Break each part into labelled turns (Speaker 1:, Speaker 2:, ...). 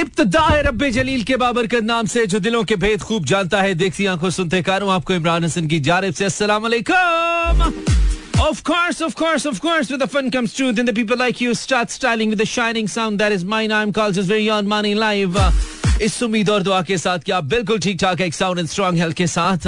Speaker 1: इब्तदा है जलील के बाबरकत नाम से जो दिलों के भेद खूब जानता है देखती आँखों सुनते कारों आपको इमरान हसन की जारिब से अस्सलाम Of course, of course, of course, with the fun comes truth, and the people like you start styling with the shining sound that is mine. I'm called just very on money live. Uh, इस उम्मीद और दुआ के साथ कि आप बिल्कुल ठीक ठाक एक साउंड एंड स्ट्रॉन्ग हेल्थ के साथ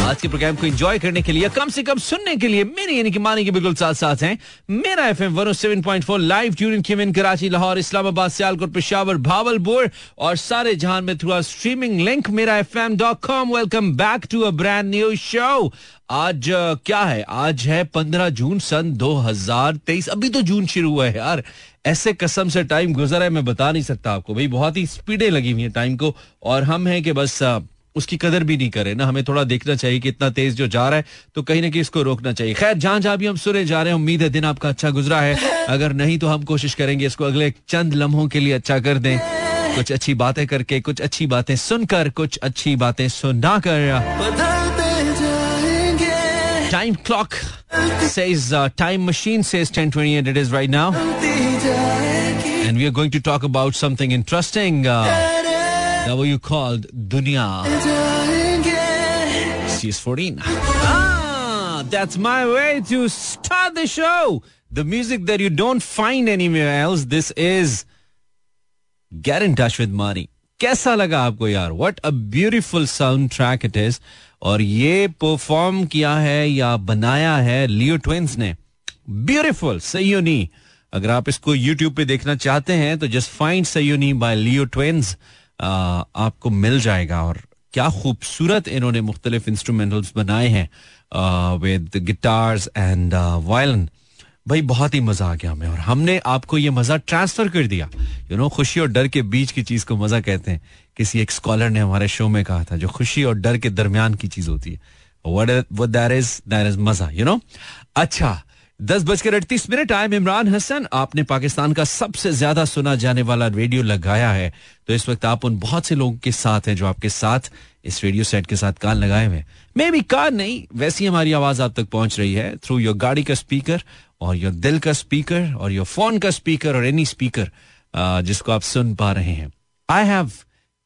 Speaker 1: आज के प्रोग्राम को एंजॉय करने के लिए, कम से कम सुनने के लिए मेरे यानी कि मानी के बिल्कुल साथ साथ हैं। Mera F M one seven point four live tune Kimin Karachi Lahore Islamabad Sialkot Peshawar Bahawalpur और सारे जहान में through streaming link Mera F M dot com welcome back to a brand new show आज क्या है? आज है पंद्रह जून सन 2023 अभी तो जून शुरू हुआ है यार। ऐसे कसम से टाइम गुजरा है, मैं बता नहीं सकता आपको। भाई, बहुत ही स्पीडें लगी हुई है टाइम को। और हम हैं कि बस उसकी कदर भी नहीं करे। ना हमें थोड़ा देखना चाहिए कि इतना तेज जो जा रहा है तो कहीं ना कहीं इसको रोकना चाहिए। खैर जहाँ जहाँ भी हम सुने जा रहे हैं। उम्मीद है दिन आपका अच्छा गुजरा है। अगर नहीं तो हम कोशिश करेंगे इसको अगले चंद लम्हों के लिए अच्छा कर दें। कुछ अच्छी बातें करके कुछ अच्छी बातें सुनकर कुछ अच्छी बातें सुनाकर। Time clock says uh, time machine says 10:28 it is right now. And we are going to talk about something interesting. Uh, that what you called Dunya. CS14. Ah, that's my way to start the show. The music that you don't find anywhere else. This is Get in Touch with Money. कैसा लगा आपको यार what a beautiful sound track it is और ये perform किया है या बनाया है लियो ट्विंस ने ब्यूटिफुल सयोनी अगर आप इसको यूट्यूब पे देखना चाहते हैं तो just find Sayoni by Leo twins आपको मिल जाएगा और क्या खूबसूरत इन्होंने मुख्तलिफ़ इंस्ट्रूमेंटल्स बनाए हैं विद गिटार्स एंड वायलन भाई बहुत ही मज़ा आ गया हमें और हमने आपको ये मज़ा ट्रांसफ़र कर दिया। यू you नो know, खुशी और डर के बीच की चीज़ को मज़ा कहते हैं। किसी एक स्कॉलर ने हमारे शो में कहा था जो खुशी और डर के दरमियान की चीज़ होती है। दैट इज़ इज़ मज़ा यू नो अच्छा दस बजकर अड़तीस मिनट आए इमरान हसन आपने पाकिस्तान का सबसे ज़्यादा सुना जाने वाला रेडियो लगाया है। तो इस वक्त आप उन बहुत से लोगों के साथ हैं जो आपके साथ इस रेडियो सेट के साथ कान लगाए हुए मे भी कान नहीं, वैसी हमारी आवाज़ आप तक पहुँच रही है। थ्रू योर गाड़ी का स्पीकर और योर दिल का स्पीकर और योर फ़ोन का स्पीकर और एनी स्पीकर जिसको आप सुन पा रहे हैं। I have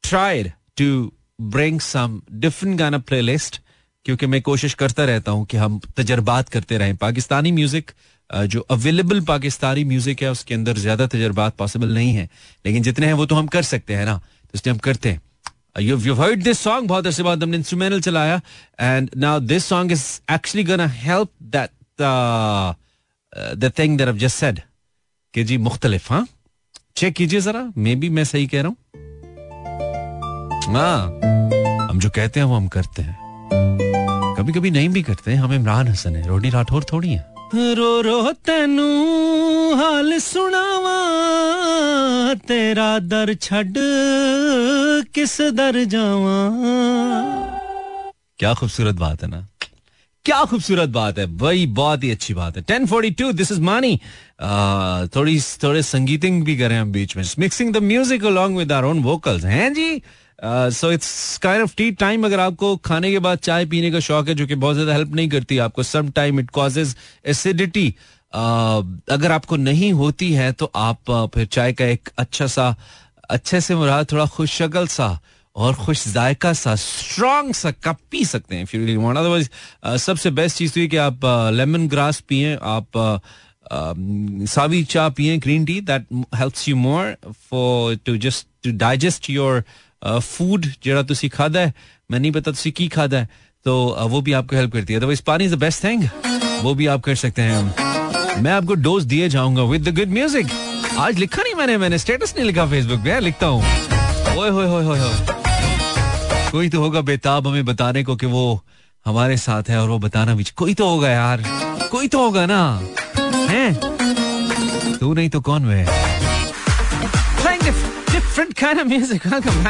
Speaker 1: tried to bring some different गाना प्ले लिस्ट क्योंकि मैं कोशिश करता रहता हूँ कि हम तजर्बात करते रहें। पाकिस्तानी म्यूज़िक जो अवेलेबल पाकिस्तानी म्यूज़िक है, उसके अंदर ज़्यादा तजर्बात पॉसिबल नहीं है। लेकिन जितने हैं वो तो हम कर सकते हैं ना तो इसलिए हम करते हैं। इंस्ट्रूमेंटल चलाया and now this song is actually gonna help जी, मुख्तलिफ़ हाँ? चेक कीजिए जरा, मे बी मैं सही कह रहा हूँ। हाँ हम जो कहते हैं वो हम करते हैं। कभी कभी नहीं भी करते हम इमरान हसन है रोडी राठौर थोड़ी है। रो रो तेनू हाल सुनावा तेरा दर छड़ किस दर जावा। क्या खूबसूरत बात है ना? क्या खूबसूरत बात है भाई बहुत ही अच्छी बात है। Ten forty two this is Mani थोड़ी थोड़े संगीतिंग भी करें हम बीच में। Mixing the music along with our own vocals हैं जी? So it's kind of tea time अगर आपको खाने के बाद चाय पीने का शौक है जो कि बहुत ज़्यादा हेल्प नहीं करती आपको some time it causes acidity अगर आपको नहीं होती है तो आप uh, फिर चाय का एक अच्छा सा अच्छे से मुराद थोड़ा खुश शक्ल सा और खुश जायका सा स्ट्रॉन्ग सा कप पी सकते हैं फिर अदरवाइज़ सबसे बेस्ट चीज़ तो ये कि आप लेमन ग्रास पिए आप सावी चाय पिए green tea that helps you more for to just to digest your food जरा खादा है, मैं नहीं पता की खादा है तो वो भी आपको हेल्प करती है। तो पानी इज़ द बेस्ट थिंग वो भी आप कर सकते हैं। मैं आपको डोज दिए जाऊँगा विद द गुड म्यूज़िक आज लिखा नहीं मैंने मैंने स्टेटस नहीं लिखा फेसबुक पे, लिखता हूँ। कोई तो होगा बेताब हमें बताने को कि वो हमारे साथ है और वो बताना भी कोई तो होगा यार, कोई तो होगा ना, है? तू नहीं तो कौन वे different kind of music welcome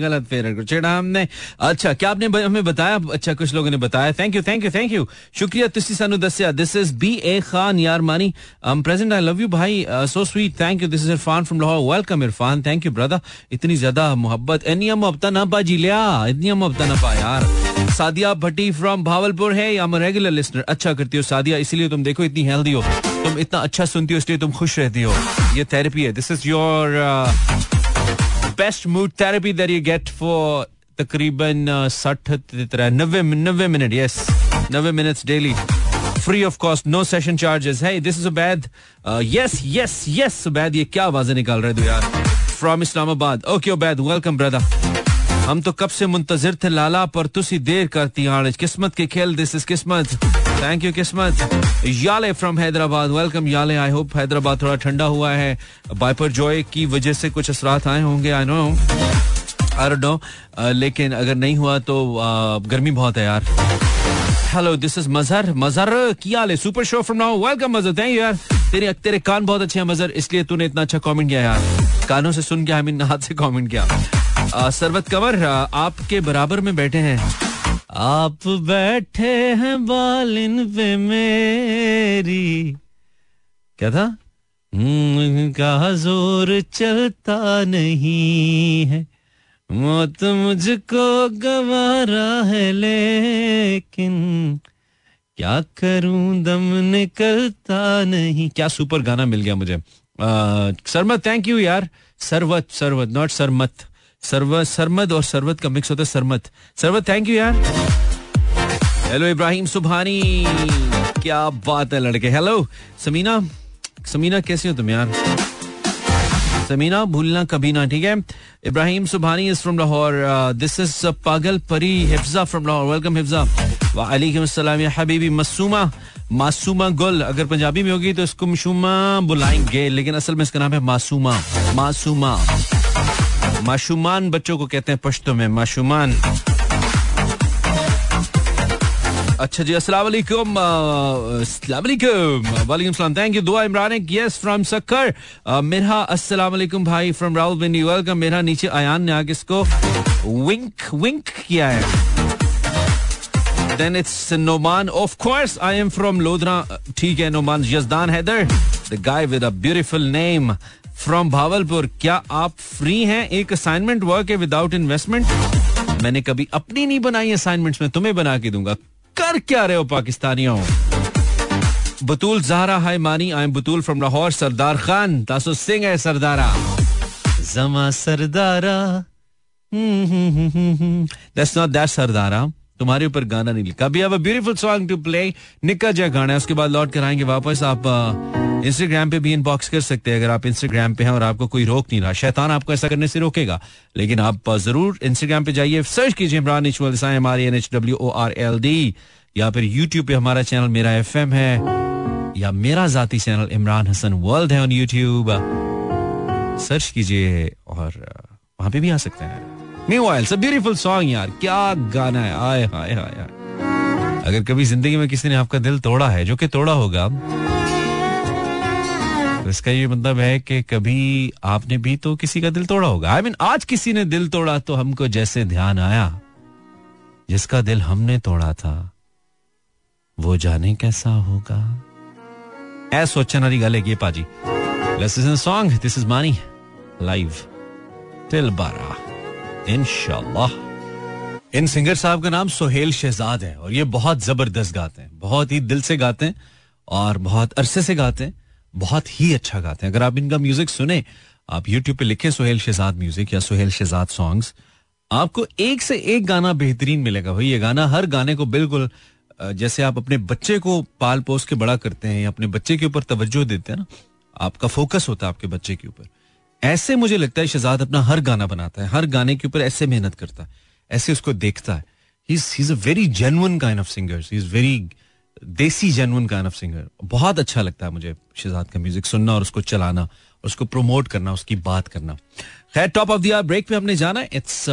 Speaker 1: गलत फेर को छेड़ा हमने। अच्छा क्या आपने हमें बताया? अच्छा कुछ लोगों ने बताया। Thank you thank you thank you शुक्रिया, तुसी सानू दस्या this is B A Khan यार Mani I am present I love you भाई so sweet thank you this is Irfan from Lahore welcome Irfan thank you brother इतनी ज़्यादा मोहब्बत। इतनी मोहब्बत ना पा जी लिया। इतनी मोहब्बत ना पा, यार। सादिया भट्टी फ्रॉम भावलपुर है। या रेगुलर लिस्नर अच्छा करती हो, सादिया। इसीलिए तुम देखो, इतनी हेल्दी हो। तुम इतना अच्छा सुनती हो, इसलिए तुम खुश रहती हो। ये थेरेपी है। This is your best mood therapy that you get for तकरीबन साठ नब्बे नब्बे मिनट यस नब्बे minutes daily free of cost no session charges है this is Abaid yes yes yes Abaid ये क्या आवाज़ें निकाल रहे हो यार? From Islamabad okay Abaid welcome brother हम तो कब से मुंतजर थे, लाला पर तुसी देर करती आड़ किस्मत के खेल this is Kismat. Thank you Kismat Yale from Hyderabad welcome Yale I hope Hyderabad थोड़ा ठंडा हुआ है। बाइपर जॉय की वजह से कुछ असरात आए होंगे आई नो आई नो लेकिन अगर नहीं हुआ तो uh, गर्मी बहुत है यार। Hello this is Mazhar Mazhar क्या ले super show from now welcome Mazhar thank you यार. तेरे तेरे कान बहुत अच्छे हैं मजहर इसलिए तूने इतना अच्छा कमेंट किया यार। कानों से सुन के आई मीन हाथ से कमेंट किया। सरवत कंवर आपके बराबर में बैठे हैं। आप बैठे हैं बालिन पे मेरी। क्या था? हम्म, का ज़ोर चलता नहीं है। मौत मुझको गवारा है लेकिन क्या करूँ दम निकलता नहीं। क्या सुपर गाना मिल गया मुझे? सरमत थैंक यू यार। सरवत सरवत नॉट सरमत सरवत सरमद और सरवत का मिक्स होता है सरमत। सरवत थैंक यू यार। हेलो इब्राहिम सुबहानी क्या बात है लड़के। हेलो समीना। समीना, कैसे हो तुम यार? समीना, भूलना कभी ना, ठीक है? Ibrahim Subhani is from Lahore this is पागल परी हिफ्जा फ्रॉम लाहौर वेलकम हिफ्जा वालेकुम हबीबी मासूमा मासूमा गुल अगर पंजाबी में होगी तो इसको मशूमा बुलाएँगे, लेकिन असल में इसका नाम है मासूमा मासूमा माशुमान बच्चों को कहते हैं पश्तो में माशुमान। अच्छा जी, अस्सलाम वालेकुम अस्सलाम वालेकुम वालेकुम सलाम thank you Dua Imran yes from Sukkur. मेरा अस्सलाम वालेकुम भाई फ्रॉम राहुल बिन वेलकम मेरा नीचे आयान ने आगे इसको विंक विंक किया है। Then it's Noman of course I am from Lodhra ठीक है Noman Yazdan Haider the guy with a beautiful name from Bahawalpur क्या आप फ्री हैं एक असाइनमेंट वर्क है विदाउट इन्वेस्टमेंट मैंने कभी अपनी नहीं बनाई असाइनमेंट्स में, तुम्हें बना के दूँगा। कर क्या रहे हो पाकिस्तानियों? Batool Zahra hi Mani I am Batool from Lahore Sardar Khan तासो सिंह है सरदारा जमा Sardara that's not that Sardara तुम्हारे ऊपर गाना नहीं लिखा। अभी अब ब्यूटीफुल सॉन्ग टू प्ले निका जय गाना है उसके बाद लौट कर आएँगे वापस। आप इंस्टाग्राम पे भी इनबॉक्स कर सकते हैं, अगर आप इंस्टाग्राम पे हैं और आपको कोई रोक नहीं रहा। शैतान आपको ऐसा करने से रोकेगा, लेकिन आप ज़रूर इंस्टाग्राम पे जाइए सर्च कीजिए Imran M R N H W O R L D या फिर यूट्यूब पे हमारा चैनल मेरा एफ़ एम है, या मेरा जाती चैनल इमरान हसन वर्ल्ड है ऑन यूट्यूब सर्च कीजिए और वहाँ पे भी आ सकते हैं। Meanwhile, it's a beautiful song यार क्या गाना है आए हाय हाय अगर कभी ज़िंदगी में किसी ने आपका दिल तोड़ा है जो कि तोड़ा होगा तो इसका ये मतलब है कि कभी आपने भी तो किसी का दिल तोड़ा होगा आई I मीन mean, आज किसी ने दिल तोड़ा तो हमको जैसे ध्यान आया जिसका दिल हमने तोड़ा था वो जाने कैसा होगा ऐ सोचने वाली गल है पाजी this is song this is Mani live till बारा इनशाला इन सिंगर साहब का नाम सोहेल शहजाद है और ये बहुत ज़बरदस्त गाते हैं, बहुत ही दिल से गाते हैं और बहुत अरसे से गाते हैं, बहुत ही अच्छा गाते हैं। अगर आप इनका म्यूज़िक सुने, आप यूट्यूब पे लिखे सोहेल शहजाद म्यूज़िक या सोहेल शहजाद सॉन्ग्स आपको एक से एक गाना बेहतरीन मिलेगा भाई। ये गाना हर गाने को बिल्कुल जैसे आप अपने बच्चे को पाल पोस के बड़ा करते हैं या अपने बच्चे के ऊपर तवज्जो देते हैं ना, आपका फोकस होता है आपके बच्चे के ऊपर। ऐसे मुझे लगता है शहजाद अपना हर गाना बनाता है, हर गाने के ऊपर ऐसे मेहनत करता है, ऐसे उसको देखता है। Very genuine kind of singer is very desi genuine kind of singer बहुत अच्छा लगता है मुझे शहजाद का म्यूज़िक सुनना और उसको चलाना, और उसको प्रमोट करना, उसकी बात करना। खैर टॉप ऑफ़ दर ब्रेक पे हमने जाना it's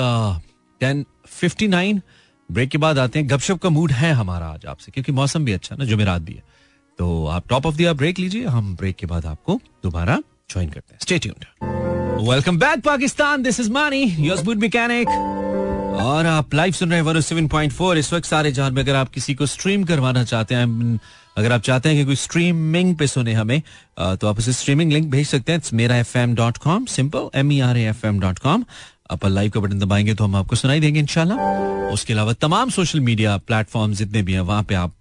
Speaker 1: ten fifty nine break के बाद आते हैं। गपशप का मूड है हमारा आज आपसे, क्योंकि मौसम भी अच्छा ना, जुमेरात भी है। तो आप टॉप ऑफ़ दर ब्रेक लीजिए, हम ब्रेक के बाद आपको दोबारा ज्वाइन करते हैं। Stay tuned welcome back Pakistan this is Mani good mechanic और आप लाइव सुन रहे हैं सेवन पॉइंट फोर इस वक्त सारे जहाँ में अगर आप किसी को स्ट्रीम करवाना चाहते हैं अगर आप चाहते हैं कि कोई स्ट्रीमिंग पे सुने हमें तो आप उसे स्ट्रीमिंग लिंक भेज सकते हैं। Mera F M dot com simple M E R F M dot com आप लाइव का बटन दबाएँगे तो हम आपको सुनाई देंगे इनशाला उसके अलावा तमाम सोशल मीडिया प्लेटफॉर्म जितने भी हैं, वहाँ पे आप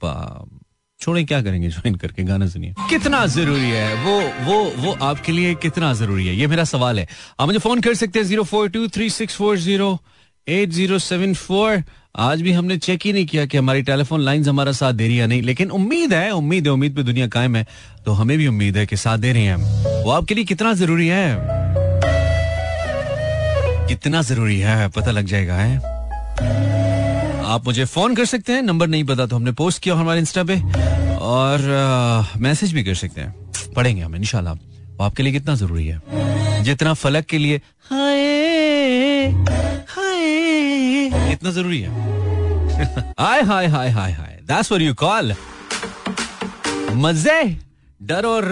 Speaker 1: छोड़े, क्या करेंगे? ज्वाइन करके गाना सुनिए। कितना ज़रूरी है? वो वो वो आपके लिए कितना ज़रूरी है? ये मेरा सवाल है। आप मुझे फ़ोन कर सकते हैं zero four two three six four zero, eight zero seven four. आज भी हमने चेक ही नहीं किया कि हमारी टेलीफोन लाइंस हमारा साथ दे रही है नहीं, लेकिन उम्मीद है उम्मीद है, उम्मीद पे दुनिया कायम है तो हमें भी उम्मीद है कि साथ दे रहे हैं वो आपके लिए कितना ज़रूरी है? कितना ज़रूरी है? पता लग जाएगा, है? आप मुझे फ़ोन कर सकते हैं नंबर नहीं पता तो हमने पोस्ट किया हमारे इंस्टा पे। और मैसेज भी कर सकते हैं। पढ़ेंगे हम इंशाल्लाह। वो आपके लिए कितना ज़रूरी है? जितना फलक के लिए। हाय हाय। इतना ज़रूरी है? हाय हाय हाय हाय हाय। दैट्स व्हाट यू कॉल मज़े डर और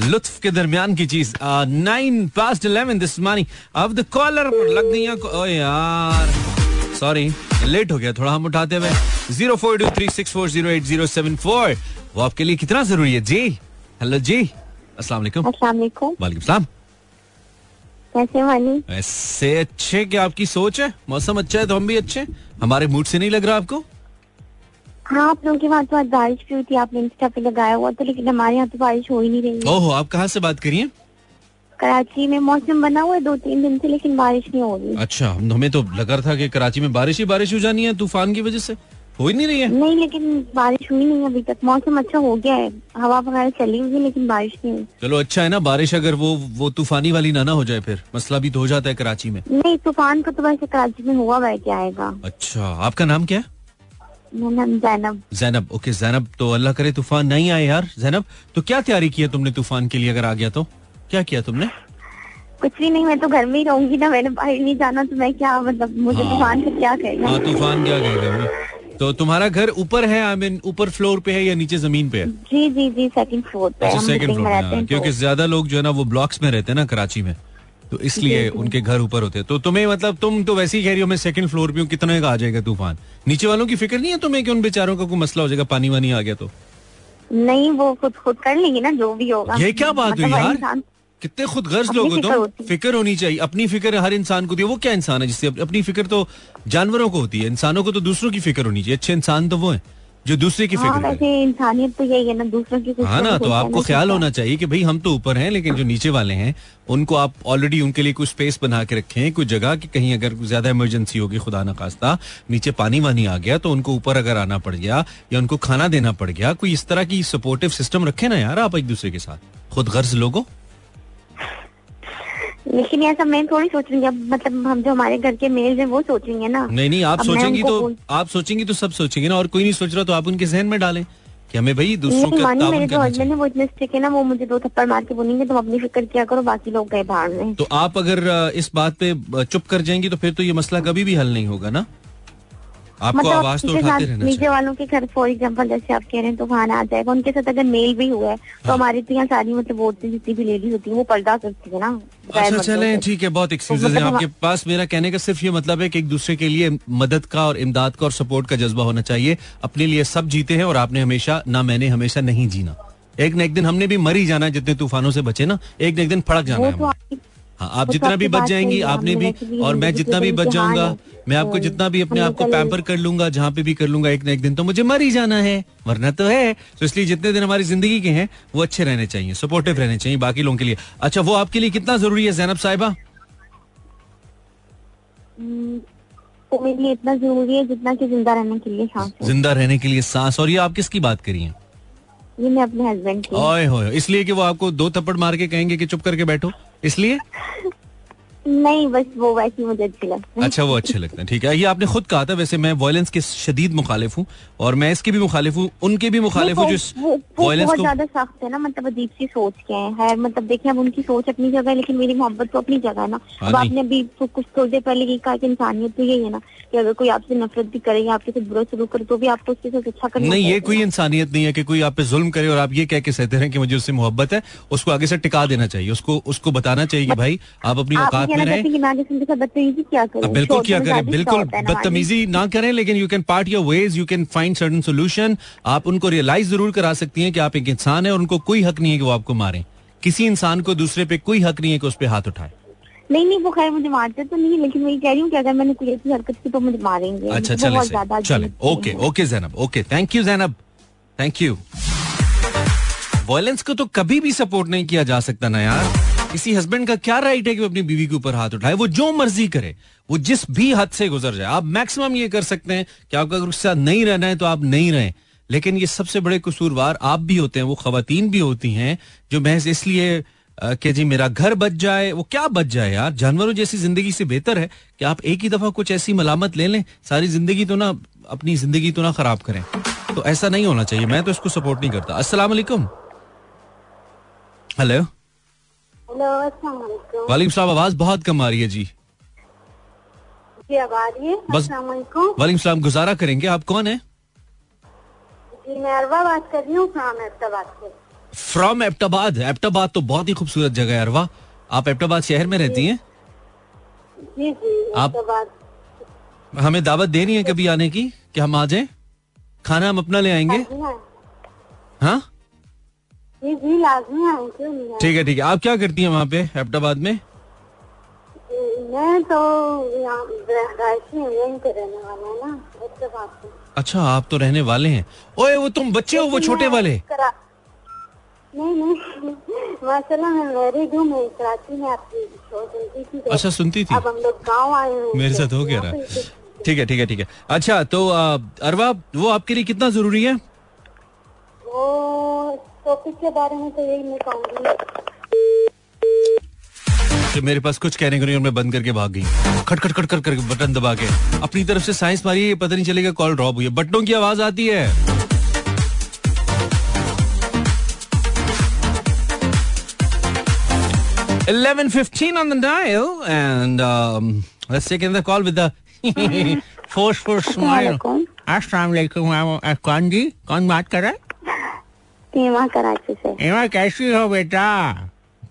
Speaker 1: लुत्फ के दरमियान की चीज़। Nine past eleven this morning अब द कॉलर लग गई ओ यार। सॉरी लेट हो गया थोड़ा हम उठाते हुए। Zero four two three six four zero eight zero seven four वो आपके लिए कितना ज़रूरी है? जी हेलो जी। अस्सलाम वालेकुम। वालेकुम। सलाम।
Speaker 2: कैसे
Speaker 1: ऐसे अच्छे क्या आपकी सोच है? मौसम अच्छा है तो हम भी अच्छे हमारे मूड से नहीं लग रहा आपको?
Speaker 2: हाँ आप लोगों के वहाँ तो आज बारिश भी हुई थी आपने इंस्टा पे लगाया हुआ तो लेकिन हमारे यहाँ तो बारिश हो ही नहीं रही
Speaker 1: ओहो आप कहाँ से बात करिए
Speaker 2: कराची में मौसम बना हुआ है दो तीन दिन से लेकिन बारिश नहीं हो रही
Speaker 1: अच्छा हमें तो लगा था कि कराची में बारिश ही बारिश हो जानी है तूफ़ान की वजह से। हो ही नहीं रही है।
Speaker 2: नहीं लेकिन बारिश हुई नहीं अभी तक। मौसम अच्छा हो गया है। हवा वगैरह चली हुई लेकिन बारिश नहीं हुई।
Speaker 1: चलो अच्छा है ना बारिश अगर वो वो तूफानी वाली ना ना हो जाए फिर। मसला भी तो हो जाता है कराची में।
Speaker 2: नहीं तूफ़ान का तो वैसे कराची में हुआ वह क्या आएगा?
Speaker 1: अच्छा आपका नाम क्या है?
Speaker 2: जैनब।
Speaker 1: जैनब ओके जैनब तो अल्लाह करे तूफ़ान नहीं आए यार। जैनब तो क्या तैयारी की है तुमने तूफ़ान के लिए अगर आ गया तो? क्या किया तुमने?
Speaker 2: कुछ भी नहीं मैं तो घर में ही रहूँगी ना मैंने बाहर नहीं जाना तो मैं क्या मतलब मुझे हाँ। तूफ़ान से क्या कहेगा
Speaker 1: हाँ तूफ़ान क्या कहेगा तो तुम्हारा घर ऊपर है आई मीन ऊपर फ्लोर पे है या नीचे ज़मीन पे है?
Speaker 2: जी जी जी सेकंड फ्लोर पे
Speaker 1: अच्छा सेकंड फ्लोर पे हाँ, क्योंकि ज़्यादा लोग जो है ना वो ब्लॉक्स में रहते हैं ना कराची में। तो इसलिए उनके घर ऊपर होते हैं। तो तुम्हें मतलब तुम तो वैसे ही कह रही हो मैं सेकंड फ्लोर पे हूँ कितने का आ जाएगा तूफ़ान? नीचे वालों की फ़िक्र नहीं है तुम्हें कि उन बेचारों का कोई मसला हो जाएगा पानी वानी आ गया तो?
Speaker 2: नहीं वो खुद खुद कर लेंगे ना जो भी होगा।
Speaker 1: ये क्या बात हुई मतलब यार? कितने खुद गर्ज लोग हो तुम फ़िक्र होनी चाहिए। अपनी फ़िक्र हर इंसान को दी वो क्या इंसान है जिससे अपनी फ़िक्र तो जानवरों को होती है इंसानों को तो दूसरों की फ़िक्र होनी चाहिए। अच्छे इंसान तो वो है जो दूसरे की हाँ,
Speaker 2: फ़िक्र है इंसानियत तो यही है ना दूसरों की
Speaker 1: हाँ ना तो आपको ख्याल होना चाहिए कि भाई हम तो ऊपर हैं लेकिन जो नीचे वाले हैं उनको आप ऑलरेडी उनके लिए कुछ स्पेस बना के रखें कुछ जगह कि कहीं अगर ज़्यादा इमरजेंसी होगी खुदा न खास्ता नीचे पानी वानी आ गया तो उनको ऊपर अगर आना पड़ गया या उनको खाना देना पड़ गया कोई इस तरह की सपोर्टिव सिस्टम रखे ना यार आप एक दूसरे के साथ खुद गर्ज लोगों।
Speaker 2: लेकिन ऐसा मैं थोड़ी सोच रही हूँ मतलब हम जो हमारे घर के मेल हैं वो सोचेंगे ना।
Speaker 1: नहीं नहीं आप सोचेंगी तो आप सोचेंगी तो सब सोचेंगे ना और कोई नहीं सोच रहा तो आप उनके जहन में डालें कि हमें भाई दूसरों का
Speaker 2: मेरे जो हस्बैंड है वो इतने स्ट्रिक है ना वो मुझे दो थप्पड़ मार के बोलेंगे तुम अपनी फ़िक्र किया करो बाकी लोग गए बाहर में।
Speaker 1: तो आप अगर इस बात पे चुप कर जाएँगी तो फिर तो ये मसला कभी भी हल नहीं होगा ना? आपको मतलब आवाज़ तो उठाते रहना
Speaker 2: नीचे वालों के घर फॉर एग्ज़ाम्पल जैसे आप कह रहे हैं तो वहाँ आ जाएगा। उनके साथ अगर मेल भी हुआ है तो हाँ। हमारी तो यहाँ सारी मतलब वोट जितनी भी लेडीज़ होती है वो पर्दा करती है ना।
Speaker 1: अच्छा चले ठीक है बहुत एक्सक्यूजेज तो मतलब आपके पास। मेरा कहने का सिर्फ़ ये मतलब है कि एक दूसरे के लिए मदद का और इमदाद का और सपोर्ट का जज्बा होना चाहिए। अपने लिए सब जीते हैं और आपने हमेशा ना मैंने हमेशा नहीं जीना। एक न एक दिन हमने भी मर ही जाना है जितने तूफानों से बचे ना। एक न एक दिन फड़क जाना है तो हाँ आप जितना भी बच जाएँगी आपने भी और मैं जितना भी बच जाऊँगा मैं आपको जितना भी अपने आप को पैम्पर कर लूँगा जहाँ पे भी कर लूँगा एक ना एक दिन तो मुझे मर ही जाना है वरना तो है। तो इसलिए जितने दिन हमारी ज़िंदगी के हैं वो अच्छे रहने चाहिए सपोर्टिव रहने चाहिए बाकी लोगों के लिए। अच्छा वो आपके लिए कितना ज़रूरी है जैनब साहिबा?
Speaker 2: हम्म, तो मेरे लिए इतना ज़रूरी है जितना कि ज़िंदा रहने के लिए सांस
Speaker 1: ज़िंदा रहने के लिए सांस और ये आप किसकी बात करिए
Speaker 2: ये मैं अपने हस्बैंड की।
Speaker 1: ओए होए इसलिए कि वो आपको दो थप्पड़ मार के कहेंगे कि चुप करके बैठो। इसलिए?
Speaker 2: नहीं बस वो वैसे मुझे अच्छे लगते
Speaker 1: हैं। अच्छा वो अच्छे लगते हैं ठीक है। ये आपने खुद कहा था वैसे मैं वायलेंस के शदीद मुखालिफ हूँ और मैं इसके भी मुखालिफ हूँ उनके भी मुखालिफ हूँ जो
Speaker 2: वायलेंस बहुत ज़्यादा सख्त है ना मतलब अजीब सी सोच के है। मतलब देखिए अब उनकी सोच अपनी जगह है लेकिन मेरी मोहब्बत तो अपनी जगह है ना। हाँ अब आपने अभी कुछ थोड़ी देर पहले ये कहा कि इंसानियत तो यही है ना कि अगर कोई आपसे नफरत भी करे या आपके साथ बुरा शुरू करे तो भी आपको उसके साथ अच्छा करना
Speaker 1: नहीं ये कोई इंसानियत नहीं है कि कोई आप पे जुल्म करे और आप ये कह के सहते हैं कि मुझे उससे मोहब्बत है उसको आगे से टिका देना चाहिए उसको उसको बताना चाहिए कि भाई आप अपनी औकात
Speaker 2: के बदतमीजी क्या करें?
Speaker 1: बिल्कुल क्या करें बिल्कुल बदतमीजी ना करें लेकिन you can part your ways you can find certain solution आप उनको रियलाइज़ ज़रूर करा सकती हैं कि आप एक इंसान है और उनको कोई हक नहीं है कि वो आपको मारे। किसी इंसान को दूसरे पे कोई हक नहीं है कि उस पर हाथ उठाए।
Speaker 2: नहीं नहीं वो खैर मुझे मारते तो नहीं लेकिन मैं कह रही हूँ कि अगर मैंने कोई ऐसी हरकत की तो मुझे मारेंगे।
Speaker 1: अच्छा चले चले। Okay okay Zainab okay. Thank you Zainab. Thank you violence को तो कभी भी सपोर्ट नहीं किया जा सकता ना यार। किसी हस्बैंड का क्या राइट है कि वो अपनी बीवी के ऊपर हाथ उठाए? वो जो मर्ज़ी करे, वो जिस भी हद से गुजर जाए। आप मैक्सिमम ये कर सकते हैं कि आपको अगर उसके साथ नहीं रहना है तो आप नहीं रहें। लेकिन ये सबसे बड़े कसूरवार आप भी होते हैं, वो खातन भी होती हैं, जो महज इसलिए कि जी मेरा घर बच जाए, वो क्या बच जाए यार? जानवरों जैसी ज़िंदगी से बेहतर है कि आप एक ही दफ़ा कुछ ऐसी मलामत ले लें, सारी ज़िंदगी तो ना, अपनी ज़िंदगी तो ना खराब करें। तो ऐसा नहीं होना चाहिए, मैं तो इसको सपोर्ट नहीं करता। अस्सलाम हेलो
Speaker 2: हेलो
Speaker 1: वालेकुम सलाम आवाज़ बहुत कम आ रही है जी।
Speaker 2: जी अब आ रही है?
Speaker 1: बस वालेकुम सलाम गुजारा करेंगे। आप कौन है?
Speaker 2: जी मैं अरवा बात कर रही हूँ फ्रॉम एबटाबाद से।
Speaker 1: फ्रॉम एबटाबाद? एबटाबाद तो बहुत ही खूबसूरत जगह है अरवा। आप एबटाबाद शहर में रहती हैं?
Speaker 2: जी जी
Speaker 1: आप हमें दावत देनी है कभी आने की कि हम आ जाएँ? खाना हम अपना ले आएँगे? हाँ?
Speaker 2: जी जी लाजमी आएँगे
Speaker 1: ठीक है ठीक है। आप क्या करती हैं वहाँ पे एबटाबाद में?
Speaker 2: मैं तो यहीं रहने है ना
Speaker 1: अच्छा आप तो रहने वाले हैं। ओए वो तुम बच्चे हो वो छोटे वाले।
Speaker 2: नहीं नहीं। माशाल्लाह मैं मैरिड हूँ मैं कराची में आपकी सुनती थी
Speaker 1: अच्छा सुनती थी?
Speaker 2: अब हम लोग गाँव आए हैं।
Speaker 1: मेरे साथ हो गया रहा। ठीक है ठीक है ठीक है। अच्छा तो अरवा वो आपके लिए कितना ज़रूरी है?
Speaker 2: वो टॉपिक के बारे में तो यही मैं कहूँगी।
Speaker 1: तो मेरे पास कुछ कहने को नहीं और मैं बंद करके भाग गई। खट खट खट कर कर बटन दबा के। अपनी तरफ़ से साइंस मारी है पता नहीं चलेगा कॉल ड्रॉप हुई है। बटनों की आवाज़ आती है। 11.15 on the dial and um, let's take another call with the forceful smile. Assalamualaikum. कौन जी? कौन बात कर रहा है?
Speaker 2: एमा कराची से।
Speaker 1: एमा कैसी हो बेटा?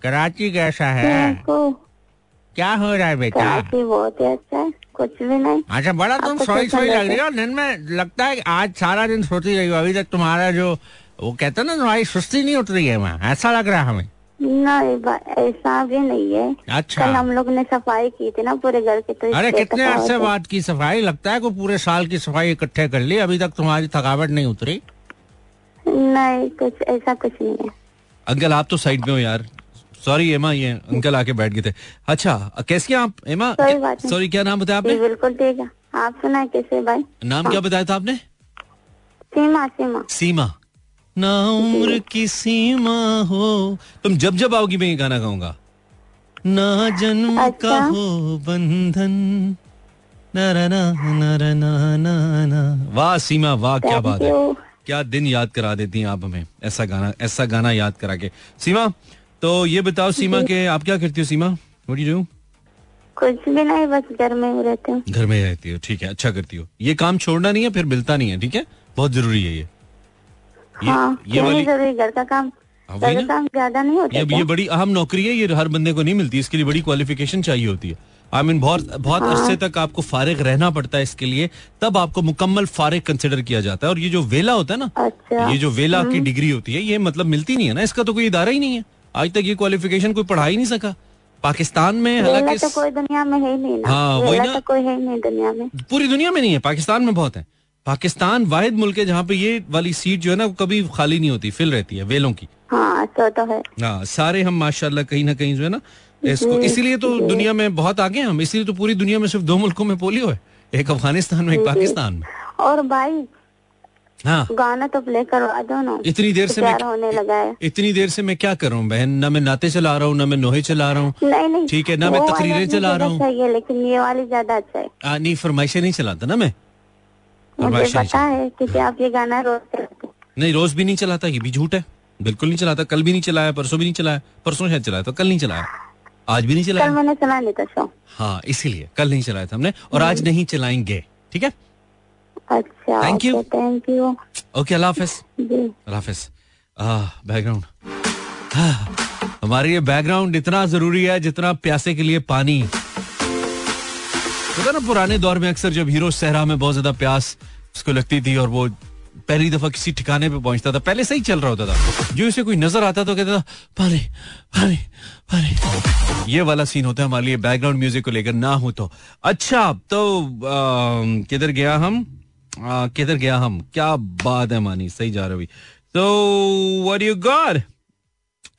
Speaker 1: कराची कैसा है? क्या हो रहा है बेटा?
Speaker 2: कराची बहुत ही अच्छा है कुछ भी नहीं।
Speaker 1: अच्छा बड़ा तुम सोई सोई लग रही हो दिन में लगता है आज सारा दिन सोती रही हो अभी तक तुम्हारा जो वो कहते हैं ना तुम्हारी सुस्ती नहीं उतरी है वहाँ ऐसा लग रहा है हमें।
Speaker 2: नहीं ऐसा भी नहीं है।
Speaker 1: अच्छा।
Speaker 2: कल हम लोग ने सफ़ाई की थी ना पूरे घर की तो
Speaker 1: अरे कितने अरसे बाद की सफ़ाई लगता है को पूरे साल की सफ़ाई इकट्ठे कर ली अभी तक तुम्हारी थकावट नहीं उतरी?
Speaker 2: नहीं कुछ ऐसा कुछ नहीं है।
Speaker 1: अंकल आप तो साइड में हो यार। सॉरी एमा ये अंकल आके बैठ गए थे। अच्छा कैसे आप एमा सॉरी क्या नाम बताया आपने?
Speaker 2: बिल्कुल ठीक है। आप सुना कैसे भाई?
Speaker 1: नाम क्या बताया था आपने?
Speaker 2: सीमा सीमा।
Speaker 1: सीमा। ना उम्र की सीमा हो। तुम जब जब आओगी मैं ये गाना गाऊँगा। ना जन्म अच्छा? का हो बंधन। ना ना ना ना ना वाह सीमा वाह क्या बात है। क्या दिन याद करा देती हैं आप हमें? ऐसा गाना ऐसा गाना याद करा के। सीमा तो ये बताओ सीमा के आप क्या करती हो सीमा? व्हाट यू डू
Speaker 2: कुछ भी नहीं बस घर में रहती हूँ।
Speaker 1: घर में रहती हो ठीक है अच्छा करती हो। ये काम छोड़ना नहीं है फिर मिलता नहीं है ठीक है? बहुत ज़रूरी है ये।
Speaker 2: हाँ, ये वाली घर का काम। हाँ, काम ज़्यादा नहीं होता
Speaker 1: ये, ये बड़ी अहम नौकरी है ये हर बंदे को नहीं मिलती इसके लिए बड़ी क्वालिफिकेशन चाहिए होती है। आई मीन बहुत बहुत हाँ। अरसे तक आपको फारिग रहना पड़ता है इसके लिए तब आपको मुकम्मल फारिग कंसिडर किया जाता है। और ये जो वेला होता है ना
Speaker 2: अच्छा,
Speaker 1: ये जो वेला की डिग्री हम्म। होती है ये मतलब मिलती नहीं है ना इसका तो कोई इदारा ही नहीं है। आज तक ये क्वालिफिकेशन कोई पढ़ा ही नहीं सका। पाकिस्तान में
Speaker 2: हालाँकि तो कोई दुनिया में है नहीं ना। हाँ वही ना। तो कोई है नहीं दुनिया में।
Speaker 1: पूरी दुनिया में नहीं है पाकिस्तान में बहुत है। पाकिस्तान वाहिद मुल्क है जहाँ पे ये वाली सीट जो है ना कभी खाली नहीं होती फिल रहती है वेलों की।
Speaker 2: हाँ तो, तो है।
Speaker 1: हाँ सारे हम माशाल्लाह कहीं ना कहीं जो है ना इसको इसीलिए तो दुनिया में बहुत आगे हम इसीलिए तो पूरी दुनिया में सिर्फ़ दो मुल्कों में पोलियो है। एक अफ़गानिस्तान में एक पाकिस्तान में।
Speaker 2: और भाई हाँ। गाना तो प्ले करवा दो ना।
Speaker 1: इतनी देर से मैं
Speaker 2: होने लगा है।
Speaker 1: इतनी देर से मैं क्या कर रहा हूँ बहन? ना मैं नाते चला रहा हूँ ना मैं नोहे चला रहा हूँ।
Speaker 2: नहीं नहीं।
Speaker 1: ठीक है ना मैं तकरीरें चला रहा
Speaker 2: हूँ। लेकिन ये वाली ज़्यादा अच्छा है।
Speaker 1: नहीं फरमाइशें नहीं चलाता ना मैं।
Speaker 2: मुझे पता है कि आप ये गाना रोज
Speaker 1: नहीं रोज भी नहीं चलाता ये भी झूठ है। बिल्कुल नहीं चलाता कल भी नहीं चलाया परसों भी नहीं चलाया परसों शायद चलाया तो कल नहीं चलाया। आज भी नहीं चलाया?
Speaker 2: कल मैंने चला था शो
Speaker 1: हाँ इसीलिए। कल नहीं चलाया था हमने और आज नहीं चलाएँगे ठीक है?
Speaker 2: अच्छा
Speaker 1: thank you
Speaker 2: thank you
Speaker 1: okay अल्लाह हाफिज अल्लाह हाफिज बैकग्राउंड हमारे ये बैकग्राउंड इतना ज़रूरी है जितना प्यासे के लिए पानी। तो ना पुराने दौर में अक्सर जब हीरो सहरा में बहुत ज़्यादा प्यास उसको लगती थी और वो पहली दफ़ा किसी ठिकाने पे पहुँचता था, पहले सही चल रहा होता था। जो इसे कोई नज़र आता तो कहता था पानी पानी पानी ये वाला सीन होता है हमारे लिए बैकग्राउंड म्यूज़िक को लेकर, ना हो तो। अच्छा तो किधर गया हम? किधर गया हम? क्या बात है मानी, सही जा रहे तो व्हाट यू गॉड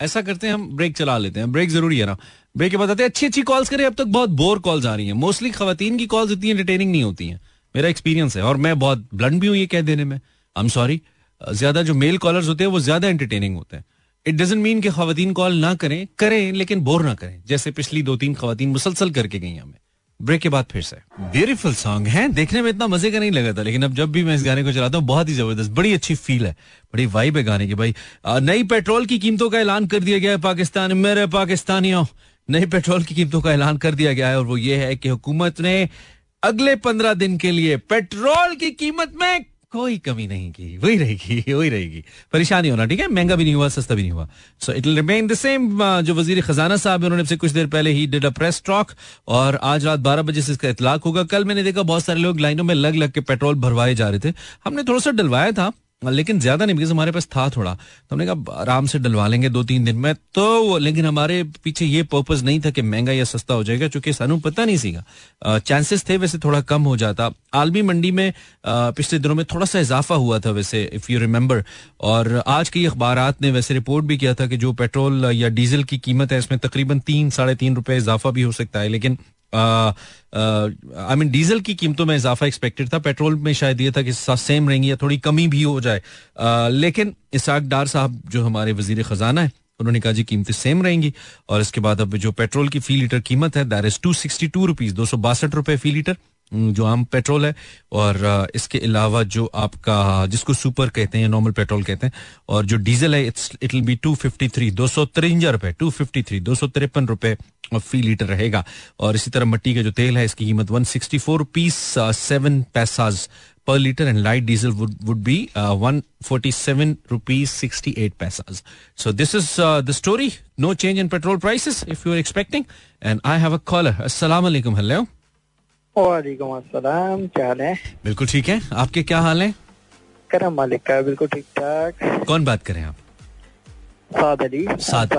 Speaker 1: ऐसा करते हैं, हम ब्रेक चला लेते हैं। ब्रेक ज़रूरी है ना। ब्रेक के बाद आते हैं, अच्छी अच्छी कॉल्स करें। अब तक बहुत बोर कॉल्स आ रही हैं। मोस्टली खातन की कॉल्स इतनी एंटरटेनिंग नहीं होती हैं। मेरा एक्सपीरियंस है और मैं बहुत ब्लंट भी हूँ ये कह देने में। आई एम सॉरी ज़्यादा जो मेल कॉलर्स होते हैं, वो ज़्यादा एंटरटेनिंग होते हैं. इट डजेंट मीन कि खातन कॉल ना करें करें, लेकिन बोर ना करें. जैसे पिछली दो तीन खातन मुसलसल करके गई हमें. ब्रेक के बाद फिर से. ब्यूटीफुल सॉन्ग है. देखने में इतना मज़े का नहीं लगा था, लेकिन अब जब भी मैं इस गाने को चलाता हूँ, बहुत ही ज़बरदस्त, बड़ी अच्छी फील है. बड़ी वाइब है गाने की, भाई. नई पेट्रोल की कीमतों का ऐलान कर दिया गया है पाकिस्तान, मेरे पाकिस्तानियों. नई पेट्रोल की कीमतों का ऐलान कर दिया गया है, और वो ये है कि हुकूमत ने अगले पंद्रह दिन के लिए पेट्रोल की कीमत में कोई कमी नहीं की। वही रहेगी वही रहेगी। परेशानी होना, ठीक है? महँगा भी नहीं हुआ, सस्ता भी नहीं हुआ। So it remain the same जो वज़ीर खजाना साहब है, उन्होंने कुछ देर पहले ही डिड अ प्रेस टॉक और आज रात बारह बजे से इसका इतलाक होगा। कल मैंने देखा बहुत सारे लोग लाइनों में लग लग के पेट्रोल भरवाए जा रहे थे। हमने थोड़ा सा डलवाया था। लेकिन ज़्यादा नहीं बिकॉज़ हमारे पास था थोड़ा। तो हमने कहा, आराम से डलवा लेंगे दो तीन दिन में। तो लेकिन हमारे पीछे ये पर्पज नहीं था कि महँगा या सस्ता हो जाएगा, क्योंकि सानू पता नहीं सीगा। चांसेस थे वैसे थोड़ा कम हो जाता। आलमी मंडी में पिछले दिनों में थोड़ा सा इजाफा हुआ था वैसे इफ़ यू रिमेम्बर और आज के अखबार ने वैसे रिपोर्ट भी किया था कि जो पेट्रोल या डीजल की कीमत है, इसमें तकरीबन तीन, साढ़े तीन रुपए इजाफा भी हो सकता है। लेकिन आई मीन डीजल की कीमतों में इजाफा एक्सपेक्टेड था। पेट्रोल में शायद ये था कि सेम रहेंगी या थोड़ी कमी भी हो जाए। लेकिन इसाक डार साहब जो हमारे वज़ीर खजाना है, उन्होंने कहा जी, कीमतें सेम रहेंगी। और इसके बाद अब जो पेट्रोल की फ़ी लीटर कीमत है there is two sixty two rupees दो सौ बासठ रुपए फ़ी लीटर। जो आम पेट्रोल है और इसके अलावा जो आपका जिसको सुपर कहते हैं, नॉर्मल पेट्रोल कहते हैं, और जो डीजल है, it's, it will be two fifty three, दो सौ तिरंजा रुपए, टू फिफ्टी थ्री, दो सौ तिरपन रुपए फ़ी लीटर रहेगा। और इसी तरह मट्टी का जो तेल है, इसकी कीमत one sixty four rupees seven paisa per litre and light diesel would be one forty seven rupees sixty eight paisa so this is the story no change in petrol prices if you are expecting and I have a caller असलामेकुम hello
Speaker 3: वालेकुम अस्सलाम क्या हाल है?
Speaker 1: बिल्कुल ठीक है। आपके क्या हाल है?
Speaker 3: करम मालिक का बिल्कुल ठीक ठाक।
Speaker 1: कौन बात करें आप?
Speaker 3: साद अली
Speaker 1: साद।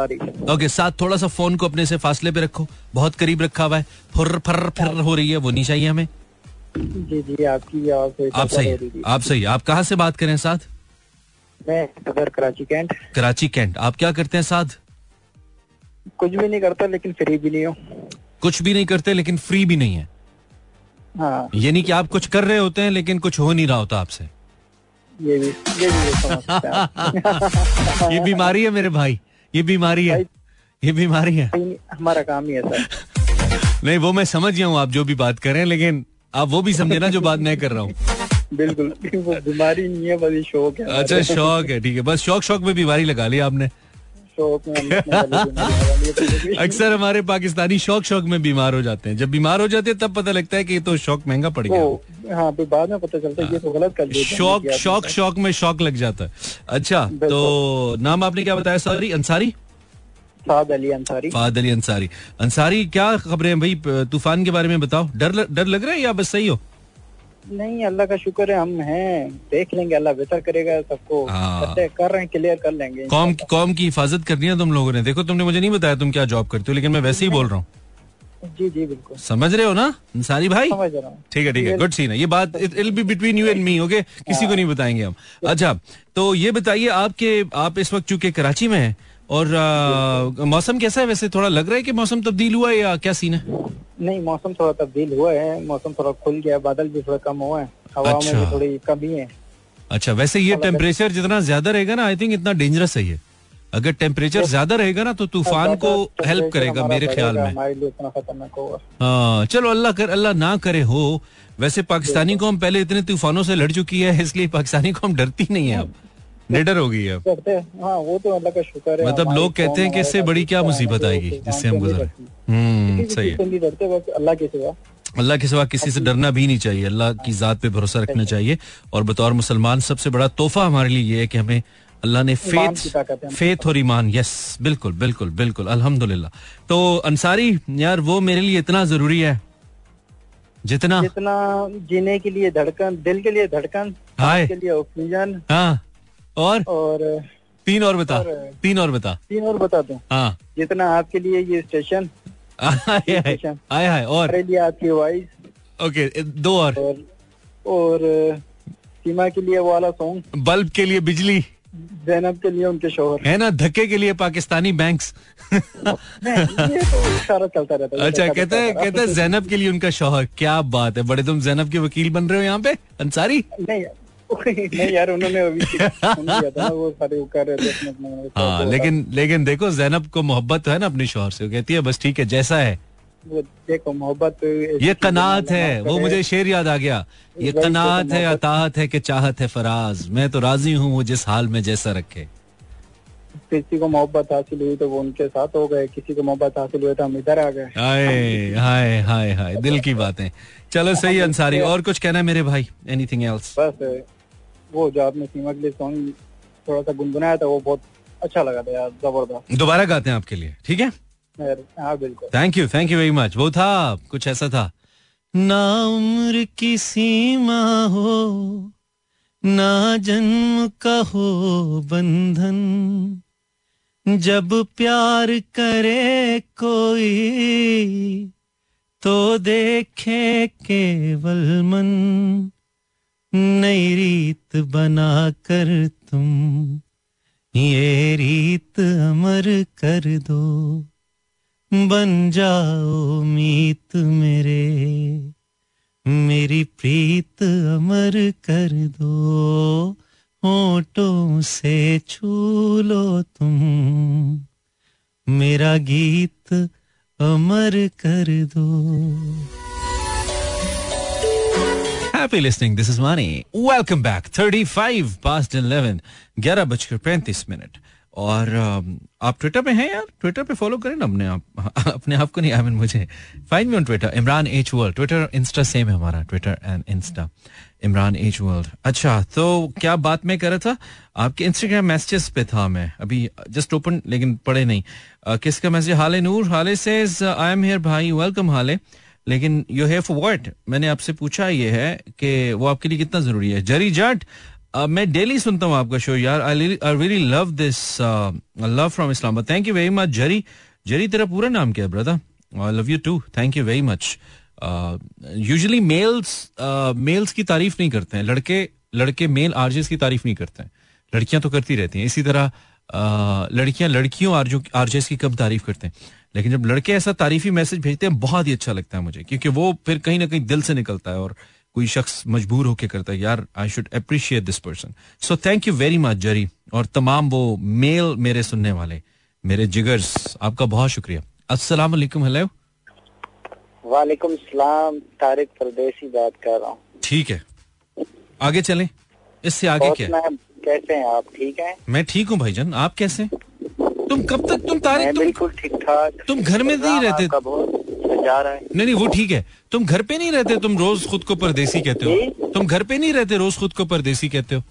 Speaker 1: ओके साथ थोड़ा सा फ़ोन को अपने से फासले पे रखो। बहुत करीब रखा हुआ है। फुर फर फिर हो रही है वो नहीं चाहिए हमें।
Speaker 3: जी जी आपकी
Speaker 1: आप सही आप सही आप कहाँ से बात करें साथ
Speaker 3: मैं सदर कराची कैंट।
Speaker 1: कराची कैंट। आप क्या करते हैं साथ
Speaker 3: कुछ भी नहीं करता लेकिन फ्री भी नहीं हो।
Speaker 1: कुछ भी नहीं करते लेकिन फ्री भी नहीं है।
Speaker 3: हाँ।
Speaker 1: यानी कि आप कुछ कर रहे होते हैं लेकिन कुछ हो नहीं रहा होता आपसे।
Speaker 3: ये भी ये भी
Speaker 1: ये बीमारी है मेरे भाई ये बीमारी है ये बीमारी है।
Speaker 3: हमारा काम ही ऐसा
Speaker 1: नहीं वो मैं समझ गया हूँ आप जो भी बात कर रहे हैं लेकिन आप वो भी समझे ना जो बात मैं कर रहा हूँ।
Speaker 3: बिल्कुल बीमारी नहीं है बस शौक है।
Speaker 1: अच्छा शौक है ठीक है बस शौक शौक में बीमारी लगा ली आपने। अक्सर हमारे पाकिस्तानी शौक शौक में बीमार हो जाते हैं। जब बीमार हो जाते हैं तब पता लगता है कि तो शौक महँगा पड़ गया।
Speaker 3: हाँ बाद में पता चलता है ये तो गलत कर
Speaker 1: शौक शौक शौक में शौक लग जाता है। अच्छा तो नाम आपने क्या बताया? सॉरी अंसारी?
Speaker 3: फाद अली अंसारी।
Speaker 1: फाद अली अंसारी। अंसारी क्या खबरें भाई? तूफ़ान के बारे में बताओ। डर डर लग रहा है या बस सही हो?
Speaker 3: नहीं अल्लाह का शुक्र है हम हैं। देख लेंगे अल्लाह बेहतर करेगा सबको हाँ। कर रहे हैं क्लियर कर लेंगे
Speaker 1: कौम कौम की हिफाजत करनी है तुम लोगों ने। देखो तुमने मुझे नहीं बताया तुम क्या जॉब करते हो लेकिन मैं वैसे ही बोल रहा हूँ।
Speaker 3: जी जी बिल्कुल।
Speaker 1: समझ रहे हो ना सारी भाई?
Speaker 3: समझ रहा हूँ।
Speaker 1: ठीक है ठीक है गुड सीन है। ये बात it be between you and me okay किसी को नहीं बताएँगे हम। अच्छा तो ये बताइए आपके आप इस वक्त चूँकि कराची में हैं और आ, मौसम कैसा है वैसे? थोड़ा लग रहा है कि मौसम तब्दील हुआ है या क्या सीन है?
Speaker 3: नहीं मौसम थोड़ा तब्दील हुआ है। मौसम थोड़ा खुल गया बादल भी थोड़ा कम हुआ है। हवा अच्छा। में भी थोड़ी कमी है।
Speaker 1: अच्छा वैसे ये टेम्परेचर जितना ज़्यादा रहेगा ना आई थिंक इतना डेंजरस है ये। अगर टेम्परेचर ज़्यादा रहेगा ना तो तूफ़ान को हेल्प करेगा मेरे ख्याल में। हाँ चलो अल्लाह कर अल्लाह ना करे हो। वैसे पाकिस्तानी कौम पहले इतने तूफानों से लड़ चुकी है इसलिए पाकिस्तानी कौम डरती नहीं है अब। निडर हो गई है
Speaker 3: हाँ, वो तो अल्लाह का शुक्र है।
Speaker 1: मतलब लोग कहते हैं कि इससे बड़ी क्या मुसीबत आएगी जिससे हम गुजरे। हम्म सही है।
Speaker 3: अल्लाह के सिवा।
Speaker 1: अल्लाह के सिवा किसी से डरना भी नहीं चाहिए। अल्लाह की जात पे भरोसा रखना चाहिए। और बतौर मुसलमान सबसे बड़ा तोहफा हमारे लिए ये है कि हमें अल्लाह ने फेथ फेथ और ईमान। यस बिल्कुल बिल्कुल बिल्कुल अल्हम्दुलिल्लाह। तो अंसारी यार वो मेरे लिए इतना ज़रूरी है? जितना?
Speaker 3: जितना जीने के लिए धड़कन दिल के लिए धड़कन के लिए ऑक्सीजन
Speaker 1: हाँ। और?
Speaker 3: और
Speaker 1: तीन और बता और, तीन और बता।
Speaker 3: तीन और बता दो?
Speaker 1: हाँ।
Speaker 3: जितना आपके लिए ये स्टेशन
Speaker 1: आया हाय और?
Speaker 3: लिए आपकी वॉइस
Speaker 1: ओके दो और।
Speaker 3: और, और सीमा के लिए वाला सॉन्ग
Speaker 1: बल्ब के लिए बिजली।
Speaker 3: जैनब के लिए उनके शोहर।
Speaker 1: है ना? धक्के के लिए पाकिस्तानी बैंक्स
Speaker 3: सारा चलता रहता है
Speaker 1: अच्छा कहते हैं। कहते हैं जैनब के लिए उनका शोहर। क्या बात है बड़े तुम जैनब के वकील बन रहे हो यहाँ पे अंसारी?
Speaker 3: नहीं नहीं यार उन्होंने अभी वो सारे कर रहे थे
Speaker 1: हाँ लेकिन लेकिन देखो जैनब को मोहब्बत है ना अपने शोहर से कहती है बस ठीक है जैसा है।
Speaker 3: वो देखो मोहब्बत
Speaker 1: ये कनात है वो मुझे शेर याद आ गया। ये तो कनात है अताहत है कि चाहत है फराज। मैं तो राज़ी हूँ वो जिस हाल में जैसा रखे।
Speaker 3: किसी को मोहब्बत हासिल हुई तो वो उनके साथ हो गए किसी को मोहब्बत हासिल हुई तो हम इधर आ गए।
Speaker 1: हाय हाय हाय हाय दिल की बातें। चलो सही अंसारी और कुछ कहना है मेरे भाई? एनीथिंग एल्स
Speaker 3: बस वो जो आपने सीमा के लिए सॉन्ग थोड़ा सा गुनगुनाया था वो बहुत अच्छा लगा था यार ज़बरदस्त।
Speaker 1: दोबारा गाते हैं आपके लिए ठीक है? बिल्कुल। Thank you thank you very much वो था कुछ ऐसा था। ना उम्र की सीमा हो ना जन्म का हो बंधन। जब प्यार करे कोई तो देखे केवल मन। नई रीत बना कर तुम, ये रीत अमर कर दो। बन जाओ मीत मेरे, मेरी प्रीत अमर कर दो। होठों से छू लो तुम, मेरा गीत अमर कर दो। Happy listening. This is Money. Welcome back. 35 past 11. 11 बजकर पैंतीस मिनट. और आप ट्विटर पे हैं यार? ट्विटर पे फॉलो करें ना अपने आप। अपने आप को नहीं आई मीन मुझे. Find me on Twitter Imran H world Twitter Insta same है हमारा. Twitter and Insta Imran H world अच्छा तो क्या बात मैं कर रहा था? आपके इंस्टाग्राम मैसेजेस पे था मैं. अभी जस्ट ओपन लेकिन पढ़े नहीं. Uh, किसका मैसेज हाले नूर. हाले से आई एम हियर भाई. वेलकम हाले. लेकिन यू हैव व्हाट मैंने आपसे पूछा ये है कि वो आपके लिए कितना ज़रूरी है। जरी जट Uh, मैं डेली सुनता हूँ आपका शो यार। I really love this love from Islam thank you very much Zari. Zari तेरा पूरा नाम क्या है brother I love you too thank you very much usually males males की तारीफ़ नहीं करते हैं। लड़के लड़के मेल आरजेस की तारीफ़ नहीं करते हैं। लड़कियाँ तो करती रहती हैं। इसी तरह uh, लड़कियाँ लड़कियों आरजो आरजेस की कब तारीफ़ करते हैं? लेकिन जब लड़के ऐसा तारीफी मैसेज भेजते हैं बहुत ही अच्छा लगता है मुझे क्योंकि वो फिर कहीं ना कहीं दिल से निकलता है और कोई शख्स मजबूर होकर करता है यार I should appreciate this person so thank you very much Zari और तमाम वो मेल मेरे सुनने वाले मेरे जिगर्स आपका बहुत शुक्रिया। अस्सलाम वालेकुम हेलो
Speaker 3: वालेकुम सलाम तारिक परदेसी बात कर रहा हूँ।
Speaker 1: ठीक है। आगे चलें। इससे आगे क्या
Speaker 3: कैसे हैं आप? ठीक हैं?
Speaker 1: मैं ठीक हूँ भाईजान। आप कैसे तुम कब तक तुम तारिक
Speaker 3: तुम बिल्कुल ठीक ठाक।
Speaker 1: तुम घर में नहीं रहते?
Speaker 3: जा रहा है।
Speaker 1: नहीं नहीं वो ठीक है। तुम घर पे नहीं रहते? तुम रोज खुद को परदेसी कहते हो? तुम घर पे नहीं रहते रोज खुद को परदेसी कहते हो?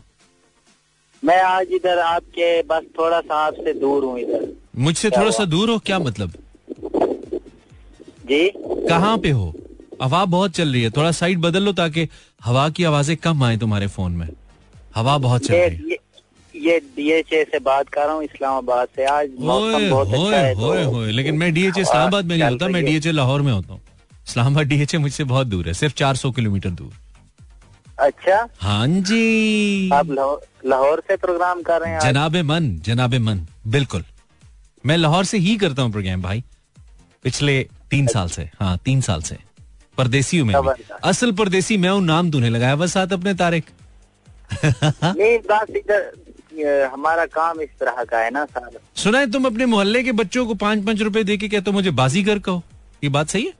Speaker 3: मैं आज इधर आपके बस थोड़ा सा आपसे दूर हूँ इधर।
Speaker 1: मुझसे थोड़ा सा दूर हो? क्या मतलब?
Speaker 3: जी।
Speaker 1: कहाँ पे हो? हवा बहुत चल रही है। थोड़ा साइड बदल लो ताकि हवा की आवाज़ें कम आए तुम्हारे फ़ोन में। हवा बहुत चल रही है।
Speaker 3: ये डीएचए से बात कर रहा हूँ इस्लामाबाद से। आज मौसम बहुत अच्छा है
Speaker 1: होए, तो होए, लेकिन मैं डीएचए इस्लामाबाद में नहीं होता मैं डीएचए लाहौर में होता हूँ। इस्लामाबाद डीएचए मुझसे बहुत दूर है सिर्फ़ 400 किलोमीटर दूर।
Speaker 3: अच्छा?
Speaker 1: हाँ जी।
Speaker 3: आप लाहौर से प्रोग्राम कर रहे हैं
Speaker 1: जनाबे मन जनाबे मन बिल्कुल। मैं लाहौर से ही करता हूँ प्रोग्राम भाई। पिछले तीन साल से हाँ तीन साल से। परदेसी हूँ मैं असल परदेसी मैं हूँ नाम तूने लगाया बस साथ अपने तारिक।
Speaker 3: नहीं बस इधर हमारा काम इस तरह का है ना सारा
Speaker 1: सुना है तुम अपने मोहल्ले के बच्चों को पाँच पाँच रुपए दे के कहते हो मुझे बाजीगर कहो। ये बात सही है?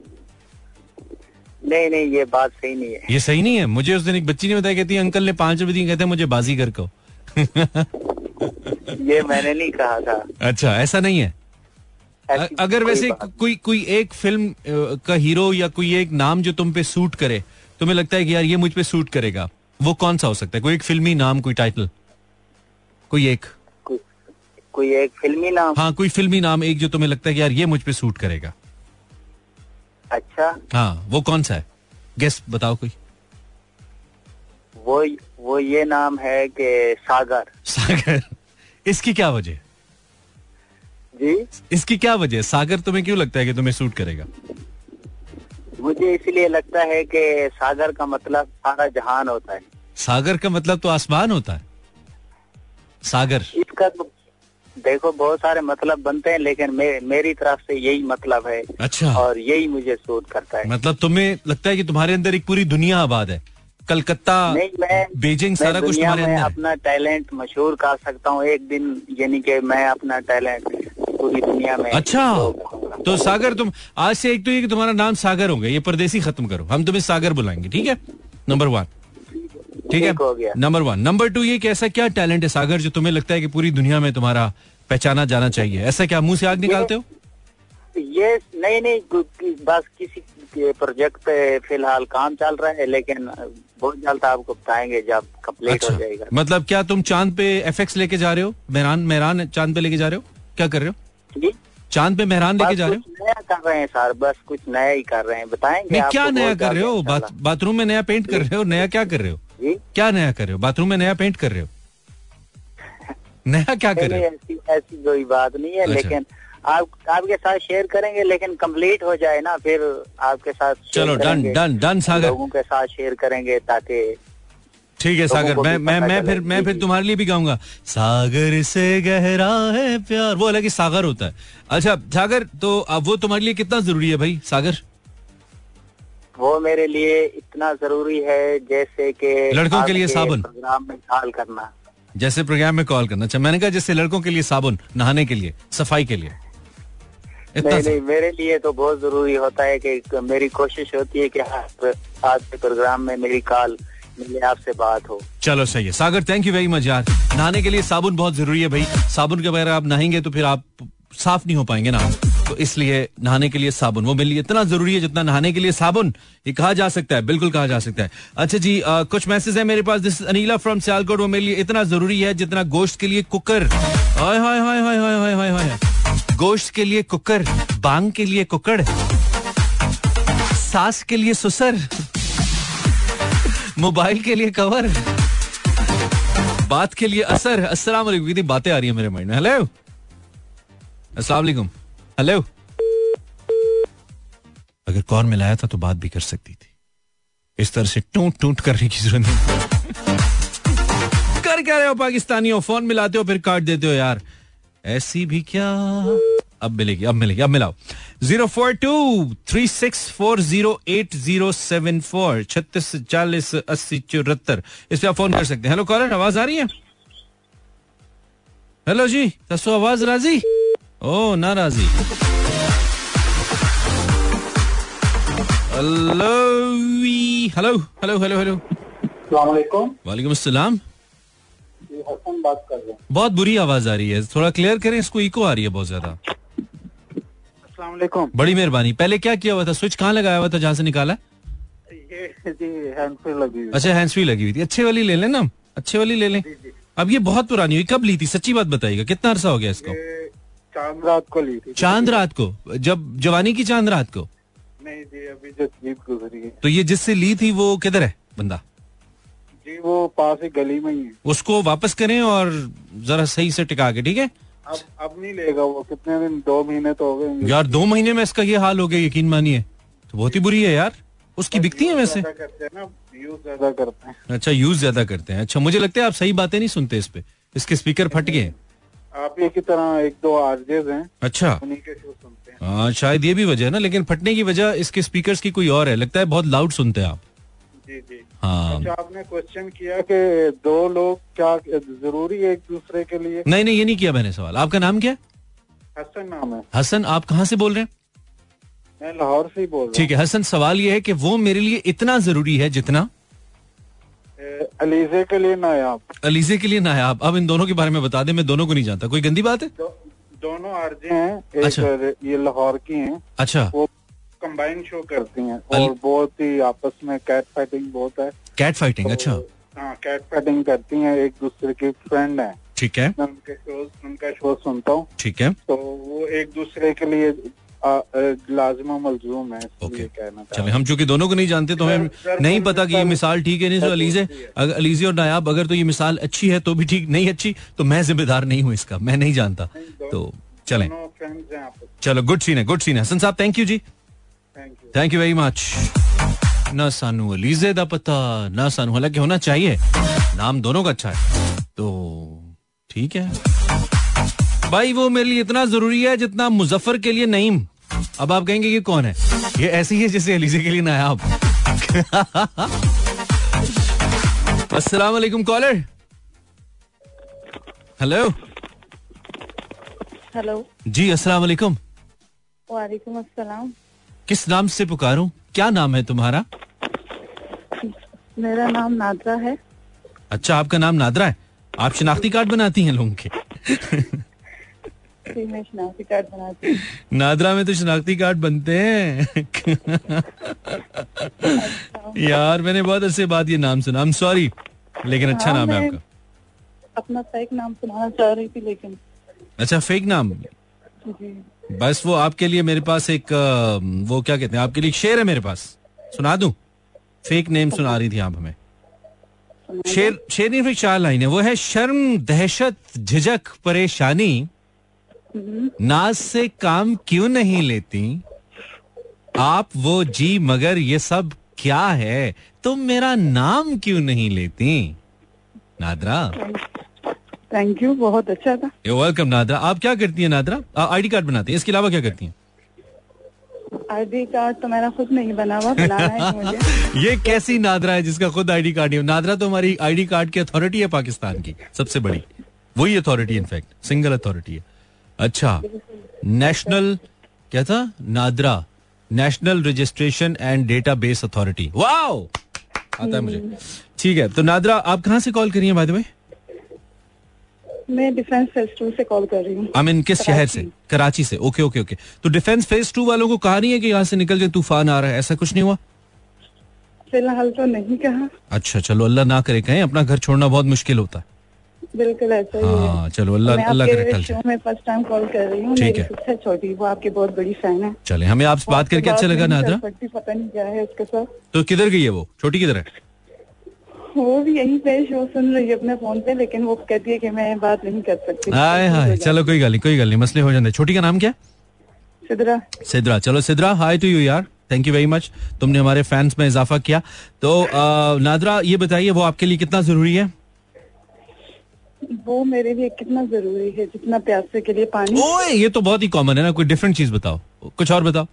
Speaker 3: नहीं नहीं ये बात सही नहीं है।
Speaker 1: ये सही नहीं है? मुझे उस दिन एक बच्ची ने बताया कहती अंकल ने पाँच रुपए दिए कहते मुझे बाजीगर कहो।
Speaker 3: ये मैंने नहीं कहा था।
Speaker 1: अच्छा ऐसा नहीं है। अगर वैसे कोई कोई एक फ़िल्म का हीरो या कोई एक नाम जो तुम पे सूट करे तुम्हें लगता है कि यार ये मुझ पे सूट करेगा वो कौन सा हो सकता है? कोई एक फिल्मी नाम कोई टाइटल कोई एक?
Speaker 3: को, कोई एक फिल्मी नाम?
Speaker 1: हाँ कोई फिल्मी नाम एक जो तुम्हें लगता है कि यार ये मुझ पे सूट करेगा।
Speaker 3: अच्छा।
Speaker 1: हाँ वो कौन सा है? गेस्ट बताओ कोई।
Speaker 3: वो वो ये नाम है कि सागर।
Speaker 1: सागर। इसकी क्या वजह?
Speaker 3: जी?
Speaker 1: इसकी क्या वजह? सागर तुम्हें क्यों लगता है कि तुम्हें सूट करेगा?
Speaker 3: मुझे इसलिए लगता है कि सागर का मतलब सारा जहान होता है।
Speaker 1: सागर का मतलब तो आसमान होता है। सागर।
Speaker 3: इसका तो देखो बहुत सारे मतलब बनते हैं लेकिन मे, मेरी तरफ़ से यही मतलब है
Speaker 1: अच्छा।
Speaker 3: और यही मुझे सूट करता है।
Speaker 1: मतलब तुम्हें लगता है कि तुम्हारे अंदर एक पूरी दुनिया आबाद है? कलकत्ता बीजिंग सारा कुछ तुम्हारे अंदर
Speaker 3: अपना टैलेंट मशहूर कर सकता हूँ एक दिन यानी कि मैं अपना टैलेंट पूरी दुनिया में
Speaker 1: अच्छा तो सागर तुम आज से एक तो ये कि तुम्हारा नाम सागर होगा ये परदेसी खत्म करो। हम तुम्हें सागर बुलाएँगे ठीक है? नंबर वन ठीक है? नंबर वन नंबर टू ये कि ऐसा क्या टैलेंट है सागर जो तुम्हें लगता है कि पूरी दुनिया में तुम्हारा पहचाना जाना चाहिए? ऐसा क्या मुँह से आग निकालते हो?
Speaker 3: ये नहीं नहीं बस किसी प्रोजेक्ट पे फ़िलहाल काम चल रहा है लेकिन बहुत जल्द आपको बताएँगे जब कंप्लीट अच्छा, हो जाएगा।
Speaker 1: मतलब क्या तुम चाँद पे एफ़ लेके जा रहे हो? मेहरान मेहरान चाँद पे लेके जा रहे हो? क्या कर रहे हो? जी। चाँद पे मेहरान लेके जा रहे हो
Speaker 3: नया कर रहे हैं सर बस कुछ नया ही कर रहे हैं। बताएँगे
Speaker 1: क्या नया कर रहे हो? बाथरूम में नया पेंट कर रहे हो? नया क्या कर रहे हो? जी। क्या नया कर रहे हो? बाथरूम में नया पेंट कर रहे हो? नया क्या कर रहे हो?
Speaker 3: ऐसी ऐसी कोई बात नहीं है अच्छा। लेकिन आप आपके साथ शेयर करेंगे लेकिन कंप्लीट हो जाए ना फिर आपके साथ
Speaker 1: चलो डन डन डन सागर।
Speaker 3: लोगों के साथ शेयर करेंगे ताकि
Speaker 1: ठीक है सागर मैं मैं मैं फिर मैं फिर तुम्हारे लिए भी गाऊँगा। सागर से गहरा है प्यार। वो अलग ही सागर होता है। अच्छा सागर तो अब वो तुम्हारे लिए कितना ज़रूरी है भाई सागर?
Speaker 3: वो मेरे लिए इतना ज़रूरी है जैसे कि
Speaker 1: लड़कों के लिए साबुन।
Speaker 3: प्रोग्राम में कॉल करना।
Speaker 1: जैसे प्रोग्राम में कॉल करना। अच्छा मैंने कहा जैसे लड़कों के लिए साबुन नहाने के लिए सफ़ाई के लिए।
Speaker 3: नहीं नहीं मेरे लिए तो बहुत ज़रूरी होता है कि मेरी कोशिश होती है कि आज के प्रोग्राम में मेरी कॉल मिले आपसे बात हो।
Speaker 1: चलो सही है। Sagar thank you very much यार। नहाने के लिए साबुन बहुत ज़रूरी है भाई। साबुन के बगैर आप नहाएँगे तो फिर आप साफ़ नहीं हो पाएँगे ना। तो इसलिए नहाने के लिए साबुन। वो मेरे लिए इतना ज़रूरी है जितना नहाने के लिए साबुन। ये कहा जा सकता है बिल्कुल कहा जा सकता है। अच्छा जी आ, कुछ मैसेज है मेरे पास। दिस अनिला फ्रॉम सियालकोट वो मेरे लिए इतना ज़रूरी है जितना गोश्त के लिए कुकर। हाय हाय हाय हाय हाय हाय हाय गोश्त के लिए कुकर बांग के लिए कुकड़ सास के लिए सुसर मोबाइल के लिए कवर बात के लिए असर। वालेकुम बातें आ रही है मेरे माइंड में। हेलो वालेकुम। हेलो अगर कौन मिलाया था तो बात भी कर सकती थी। इस तरह से टूट टूट करने की ज़रूरत नहीं। कर क्या रहे हो पाकिस्तानियों? फ़ोन मिलाते हो, फिर काट देते हो यार। ऐसी भी क्या? अब मिलेगी अब मिलेगी, अब मिलाओ। Zero four two three six four zero eight zero seven four, छत्तीस चालीस अस्सी चौहत्तर। इस पे आप फ़ोन कर सकते हैं। हेलो, कॉलर, आवाज़ आ रही है? हेलो जी, दसो आवाज़ राज़ी? ओ नाराजी। Hello hello hello hello hello वालेकुम। अस्सलाम।
Speaker 3: हसन बात कर रहे हैं।
Speaker 1: बहुत बुरी आवाज़ आ रही है। थोड़ा क्लियर करें इसको इको आ रही है बहुत ज़्यादा। बड़ी मेहरबानी। पहले क्या किया हुआ था? स्विच कहाँ लगाया हुआ था जहाँ से निकाला?
Speaker 3: लगी
Speaker 1: अच्छा हैंड फ्री लगी हुई थी। अच्छे वाली ले लें ना अच्छे वाली ले लें। अब ये बहुत पुरानी हुई। कब ली थी? सच्ची बात बताइएगा। कितना अरसा हो गया इसको?
Speaker 3: चाँद रात को ली थी।
Speaker 1: चाँद रात को? जब जवानी की चाँद रात को?
Speaker 3: नहीं जी अभी जो ईद गुजरी है।
Speaker 1: तो ये जिससे ली थी वो किधर है बंदा?
Speaker 3: जी वो पास ही गली में ही है।
Speaker 1: उसको वापस करें और जरा सही से टिका के ठीक है?
Speaker 3: अब अब नहीं लेगा वो कितने दिन दो महीने तो हो गए
Speaker 1: यार दो महीने में इसका ये हाल हो गया यकीन मानिए। तो बहुत ही बुरी है यार। उसकी बिकती है वैसे।
Speaker 3: यूज़ ज़्यादा करते हैं।
Speaker 1: अच्छा यूज़ ज़्यादा करते हैं। अच्छा मुझे लगता है आप सही बातें नहीं सुनते इस पे। इसके स्पीकर फट गए।
Speaker 3: आप ही की तरह एक दो आरजेज हैं।
Speaker 1: अच्छा।
Speaker 3: उन्हीं के शो सुनते हैं।
Speaker 1: हाँ शायद ये भी वजह है ना लेकिन फटने की वजह इसके स्पीकर्स की कोई और है। लगता है बहुत लाउड सुनते हैं आप।
Speaker 3: जी जी।
Speaker 1: हाँ।
Speaker 3: अच्छा आपने क्वेश्चन किया कि दो लोग क्या ज़रूरी है एक दूसरे के लिए?
Speaker 1: नहीं नहीं ये नहीं किया मैंने सवाल। आपका नाम क्या?
Speaker 3: हसन नाम है।
Speaker 1: हसन आप कहाँ से बोल रहे हैं?
Speaker 3: मैं लाहौर से ही बोल रहा
Speaker 1: ठीक है। हसन सवाल ये है कि वो मेरे लिए इतना ज़रूरी है जितना
Speaker 3: अलीजे के लिए नायाब।
Speaker 1: अलीजे के लिए नायाब। अब इन दोनों के बारे में बता दे मैं दोनों को नहीं जानता। कोई गंदी बात है?
Speaker 3: दो, दोनों आरजे हैं। एक अच्छा। ये लाहौर की हैं।
Speaker 1: अच्छा।
Speaker 3: वो कंबाइन शो करती हैं और बहुत ही आपस में कैट फाइटिंग बहुत है।
Speaker 1: कैट फाइटिंग तो, अच्छा।
Speaker 3: हाँ कैट फाइटिंग करती हैं। एक दूसरे की फ्रेंड है।
Speaker 1: ठीक है।
Speaker 3: मैं उनके शो उनका शो सुनता हूँ।
Speaker 1: ठीक है।
Speaker 3: तो वो एक दूसरे के लिए लाजमा मलजूम है
Speaker 1: ओके चले हम चूँकि दोनों को नहीं जानते तो हमें नहीं पता कि ये मिसाल ठीक है नहीं तो अलीजे अगर अलीजे और नायाब अगर तो ये मिसाल अच्छी है तो भी ठीक नहीं अच्छी तो मैं जिम्मेदार नहीं हूँ इसका मैं नहीं जानता। तो चलें। चलो गुड सीन है गुड सीन है। हसन साहब थैंक यू जी। थैंक यू वेरी मच ना सानू अलीजे का पता ना सानू हालाँकि होना चाहिए नाम दोनों का अच्छा है। तो ठीक है। भाई वो मेरे लिए इतना ज़रूरी है जितना मुजफ्फर के लिए नईम। अब आप कहेंगे ये कौन है? ये ऐसी है जैसे अलीजे के लिए नायाब अस्सलाम वालेकुम कॉलर हेलो
Speaker 4: हेलो
Speaker 1: जी अस्सलाम वालेकुम
Speaker 4: वालेकुम अस्सलाम।
Speaker 1: किस नाम से पुकारूं? क्या नाम है तुम्हारा?
Speaker 4: मेरा नाम नादरा है।
Speaker 1: अच्छा आपका नाम नादरा है? आप शनाख्ती कार्ड बनाती हैं लोगों के।
Speaker 4: शनाख्ती कार्ड बनाती
Speaker 1: नादरा में तो शनाख्ती कार्ड बनते हैं। यार मैंने बहुत अरसे बाद ये नाम सुना। सॉरी लेकिन अच्छा
Speaker 4: हाँ,
Speaker 1: नाम है आपका।
Speaker 4: अपना फेक नाम सुनाना चाह रही थी लेकिन
Speaker 1: अच्छा फेक नाम? बस वो आपके लिए मेरे पास एक वो क्या कहते हैं आपके लिए शेर है मेरे पास। सुना दूँ? फेक नेम सुना रही थी आप हमें। शेर शेर नहीं फिर चार लाइन है। वो है शर्म दहशत झिझक परेशानी। नाज से काम क्यों नहीं लेती? आप वो जी मगर ये सब क्या है? तुम मेरा नाम क्यों नहीं लेती? नादरा।
Speaker 4: थैंक यू बहुत अच्छा था।
Speaker 1: You welcome Nadra. आप क्या करती हैं नादरा? आईडी कार्ड बनाती हैं। इसके अलावा क्या करती हैं?
Speaker 4: आईडी कार्ड तो मेरा खुद नहीं बना हुआ बनाना है मुझे।
Speaker 1: ये कैसी नादरा है जिसका खुद आईडी कार्ड नहीं हो? नादरा तो हमारी आईडी कार्ड की अथॉरिटी है पाकिस्तान की सबसे बड़ी। वही अथॉरिटी इनफैक्ट सिंगल अथॉरिटी है। अच्छा नेशनल क्या था? NADRA national registration and database authority wow आता है मुझे। ठीक है तो नादरा आप कहाँ से कॉल करिए बाय द वे
Speaker 4: मैं डिफेंस फेस्टिवल से कॉल कर रही हूँ।
Speaker 1: आई मीन किस शहर से? कराची। से। ओके ओके ओके तो डिफेंस फ़ेज़ टू वालों को कहा नहीं है कि यहाँ से निकल जाए तूफ़ान आ रहा है? ऐसा कुछ नहीं हुआ?
Speaker 4: फ़िलहाल तो नहीं कहा।
Speaker 1: अच्छा चलो अल्लाह ना करे कहें अपना घर छोड़ना बहुत मुश्किल होता है।
Speaker 4: बिल्कुल ऐसा ही है।
Speaker 1: हाँ चलो अल्लाह अल्लाह करे
Speaker 4: शो में फ़र्स्ट टाइम कॉल कर रही हूँ
Speaker 1: ठीक है।
Speaker 4: छोटी वो आपकी बहुत बड़ी फ़ैन है।
Speaker 1: चले हमें आपसे बात करके अच्छा लगा नादरा।
Speaker 4: पता नहीं क्या है उसके साथ।
Speaker 1: तो किधर गई है वो? छोटी किधर है?
Speaker 4: वो भी यहीं पे शो सुन रही है अपने फ़ोन पे लेकिन वो कहती है कि मैं बात नहीं कर सकती।
Speaker 1: हाय हाय चलो कोई गल नहीं कोई गल नहीं मसले हो जाते छोटी का नाम क्या?
Speaker 4: सिद्रा।
Speaker 1: सिद्रा। चलो सिद्रा हाय टू यू यार। थैंक यू वेरी मच तुमने हमारे फैंस में इजाफा किया। तो नादरा ये बताइए वो आपके लिए कितना ज़रूरी है?
Speaker 4: वो मेरे लिए कितना ज़रूरी है जितना प्यासे के लिए पानी।
Speaker 1: ओए ये तो बहुत ही कॉमन है ना कोई डिफरेंट चीज़ बताओ। कुछ और बताओ।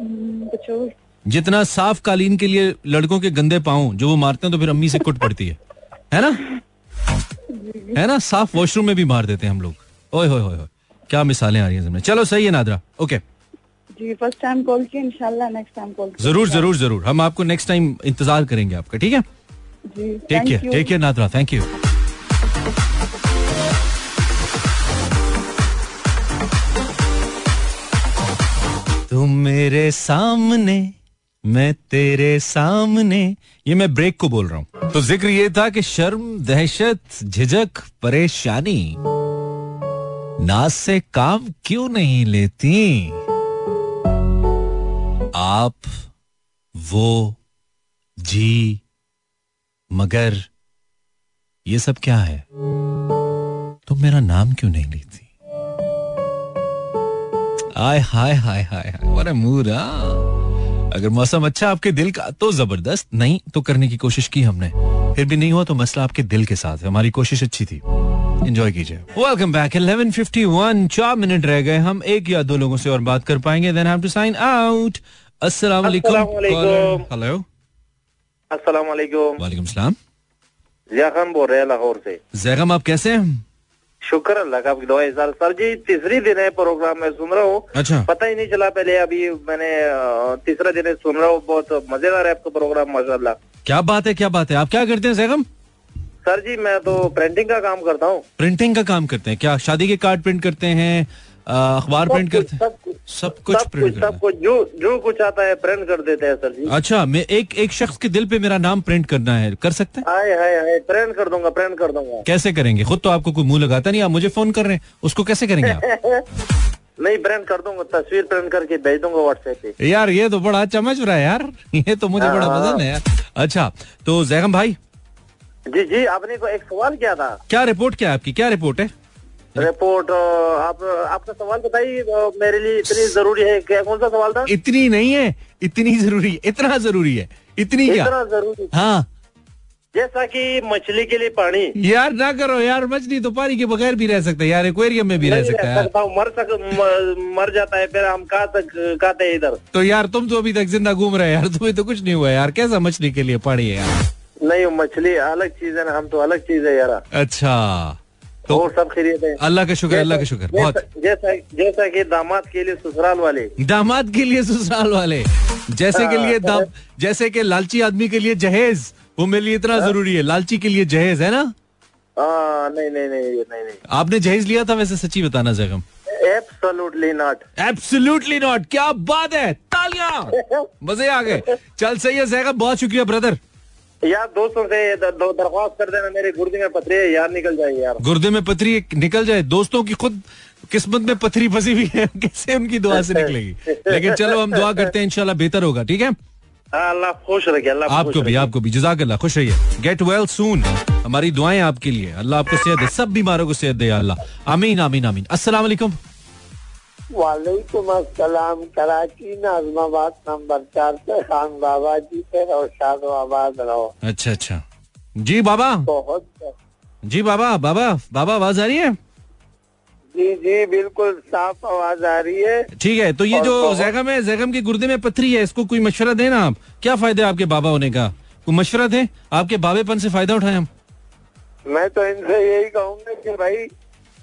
Speaker 4: हम्म, कुछ और।
Speaker 1: जितना साफ़ कालीन के लिए लड़कों के गंदे पाओ जो वो मारते हैं तो फिर अम्मी से कुट पड़ती है। है ना? है ना? साफ़ वॉशरूम में भी मार देते हैं हम लोग। ओए होए होए क्या मिसालें आ रही हैं चलो सही है नादरा। ओके।
Speaker 4: जी फ़र्स्ट टाइम कॉल किया इंशाल्लाह नेक्स्ट टाइम कॉल
Speaker 1: ज़रूर ज़रूर ज़रूर। हम आपको नेक्स्ट टाइम इंतज़ार करेंगे आपका ठीक है?
Speaker 4: जी
Speaker 1: take care take care Nadra thank you मेरे सामने, मैं तेरे सामने। ये मैं ब्रेक को बोल रहा हूँ। तो ज़िक्र ये था कि शर्म, दहशत, झिझक, परेशानी नाज से काम क्यों नहीं लेती? आप, वो, जी, मगर ये सब क्या है? तुम तो मेरा नाम क्यों नहीं लेती? आय हाय हाय हाय हाय। मूड अगर मौसम अच्छा आपके दिल का तो ज़बरदस्त। नहीं तो करने की कोशिश की हमने। फिर भी नहीं हुआ तो मसला आपके दिल के साथ है। हमारी कोशिश अच्छी थी। एंजॉय कीजिए। वेलकम बैक 11:51 चार मिनट रह गए। हम एक या दो लोगों से और बात कर पाएँगे। Then have to sign out अस्सलाम वालेकुम हेलो
Speaker 5: अस्सलाम वालेकुम
Speaker 1: वालेकुम सलाम।
Speaker 5: खान बोल रहे हैं लाहौर से।
Speaker 1: जैगम आप कैसे हैं?
Speaker 5: शुक्र अल्लाह का सर सर जी तीसरी दिन है प्रोग्राम में सुन रहा हूँ?
Speaker 1: अच्छा।
Speaker 5: पता ही नहीं चला पहले अभी मैंने तीसरा दिन सुन रहा हूँ बहुत मज़ेदार है आपका प्रोग्राम माशा
Speaker 1: क्या बात है क्या बात है? आप क्या करते हैं सैगम?
Speaker 5: सर जी मैं तो प्रिंटिंग का काम करता हूँ।
Speaker 1: प्रिंटिंग का काम करते हैं। क्या शादी के कार्ड प्रिंट करते हैं? अखबार प्रिंट करते हैं?
Speaker 5: सब कुछ
Speaker 1: सब प्रिंट
Speaker 5: कुछ सब कुछ जो जो कुछ आता है प्रिंट कर देते हैं सर जी।
Speaker 1: अच्छा मैं एक एक शख्स के दिल पे मेरा नाम प्रिंट करना है कर सकते हैं?
Speaker 5: हाय हाय हाय प्रिंट कर दूँगा प्रिंट कर दूँगा।
Speaker 1: कैसे करेंगे? खुद तो आपको कोई मुँह लगाता नहीं आप मुझे फ़ोन कर रहे हैं उसको कैसे करेंगे आप?
Speaker 5: नहीं प्रिंट कर दूँगा तस्वीर प्रिंट करके भेज दूँगा व्हाट्सएप पे।
Speaker 1: यार ये तो बड़ा चमच रहा है यार ये तो मुझे बड़ा पसंद है यार। अच्छा तो जैगम भाई?
Speaker 5: जी जी आपने को एक सवाल किया था।
Speaker 1: क्या रिपोर्ट क्या है आपकी? क्या रिपोर्ट है?
Speaker 5: रिपोर्ट आप आपका सवाल बताइए मेरे लिए इतनी ज़रूरी है क्या? कौन सा सवाल था?
Speaker 1: इतनी नहीं है इतनी ज़रूरी है इतना ज़रूरी है। इतनी क्या?
Speaker 5: इतना ज़रूरी?
Speaker 1: हाँ।
Speaker 5: जैसा कि मछली के लिए पानी।
Speaker 1: यार ना करो यार मछली तो पानी के बगैर भी रह सकता है यार एक्वेरियम में भी रह सकता है
Speaker 5: मर सक मर जाता है फिर हम कहाँ तक कहते हैं इधर?
Speaker 1: तो यार तुम तो अभी तक ज़िंदा घूम रहे हो यार तुम्हें तो कुछ नहीं हुआ यार। कैसा मछली के लिए पानी है यार?
Speaker 5: नहीं मछली अलग चीज़ है ना हम तो अलग चीज़ है यार।
Speaker 1: अच्छा। तो
Speaker 5: और सब खरीदते हैं
Speaker 1: अल्लाह का शुक्र अल्लाह का शुक्र बहुत।
Speaker 5: जैसा जैसा कि दामाद के लिए ससुराल वाले।
Speaker 1: दामाद के लिए ससुराल वाले। जैसे के लिए दाम जैसे के लालची आदमी के लिए जहेज वो मेरे लिए इतना ज़रूरी है। लालची के लिए जहेज है ना?
Speaker 5: हाँ नहीं नहीं नहीं नहीं नहीं।
Speaker 1: आपने जहेज लिया था वैसे सच्ची बताना जगम
Speaker 5: एब्सोल्युटली नॉट
Speaker 1: एब्सोल्युटली नॉट क्या बात है तालियाँ! मज़े आ गए। चल सही है जैगम बहुत शुक्रिया ब्रदर
Speaker 5: यार दोस्तों से दरख्वास्त कर देना मेरे गुर्दे में पथरी है यार निकल जाए यार।
Speaker 1: गुर्दे में पथरी निकल जाए दोस्तों की खुद किस्मत में पथरी फंसी हुई है कैसे उनकी दुआ से निकलेगी? लेकिन चलो हम दुआ करते हैं इंशाल्लाह बेहतर होगा ठीक है?
Speaker 5: हाँ, अल्लाह खुश रखे अल्लाह
Speaker 1: आपको भी आपको भी जजाक अल्लाह खुश रहिए। गेट वेल सून हमारी दुआएँ आपके लिए। अल्लाह आपको सेहत दे सब बीमारों को सेहत दे अल्लाह। आमीन आमीन आमीन। अस्सलाम वालेकुम
Speaker 6: वालेकुम अस्सलाम कराची नाजमाबाद नंबर चार पे खान बाबा जी पे रोशाद आबाद रहो।
Speaker 1: अच्छा अच्छा। जी बाबा।
Speaker 6: बहुत
Speaker 1: जी बाबा बाबा बाबा आवाज़ आ रही है?
Speaker 6: जी जी बिल्कुल साफ़ आवाज़ आ रही है।
Speaker 1: ठीक है तो ये जो जैगम है जैगम के गुर्दे में पथरी है इसको कोई मशवरा देना आप। क्या फ़ायदा है आपके बाबा होने का? कोई मशवरा दे? आपके बाबेपन से फ़ायदा उठाए हम।
Speaker 6: मैं तो इनसे यही कहूँगा कि भाई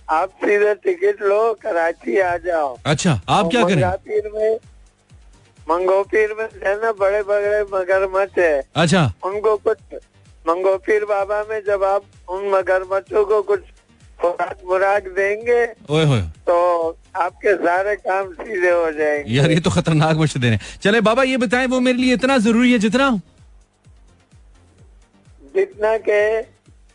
Speaker 6: आप सीधे टिकट लो कराची आ जाओ।
Speaker 1: अच्छा आप क्या करें?
Speaker 6: मंगापीर में मंगोपीर में है ना बड़े बड़े मगरमच्छ है।
Speaker 1: अच्छा।
Speaker 6: उनको कुछ मंगोपीर बाबा में जब आप उन मगरमच्छों को कुछ खुराक मुराक देंगे
Speaker 1: ओए होए।
Speaker 6: तो आपके सारे काम सीधे हो जाएँगे।
Speaker 1: यार ये तो खतरनाक मशवरे देने। चले बाबा ये बताएँ वो मेरे लिए इतना ज़रूरी है जितना?
Speaker 6: जितना के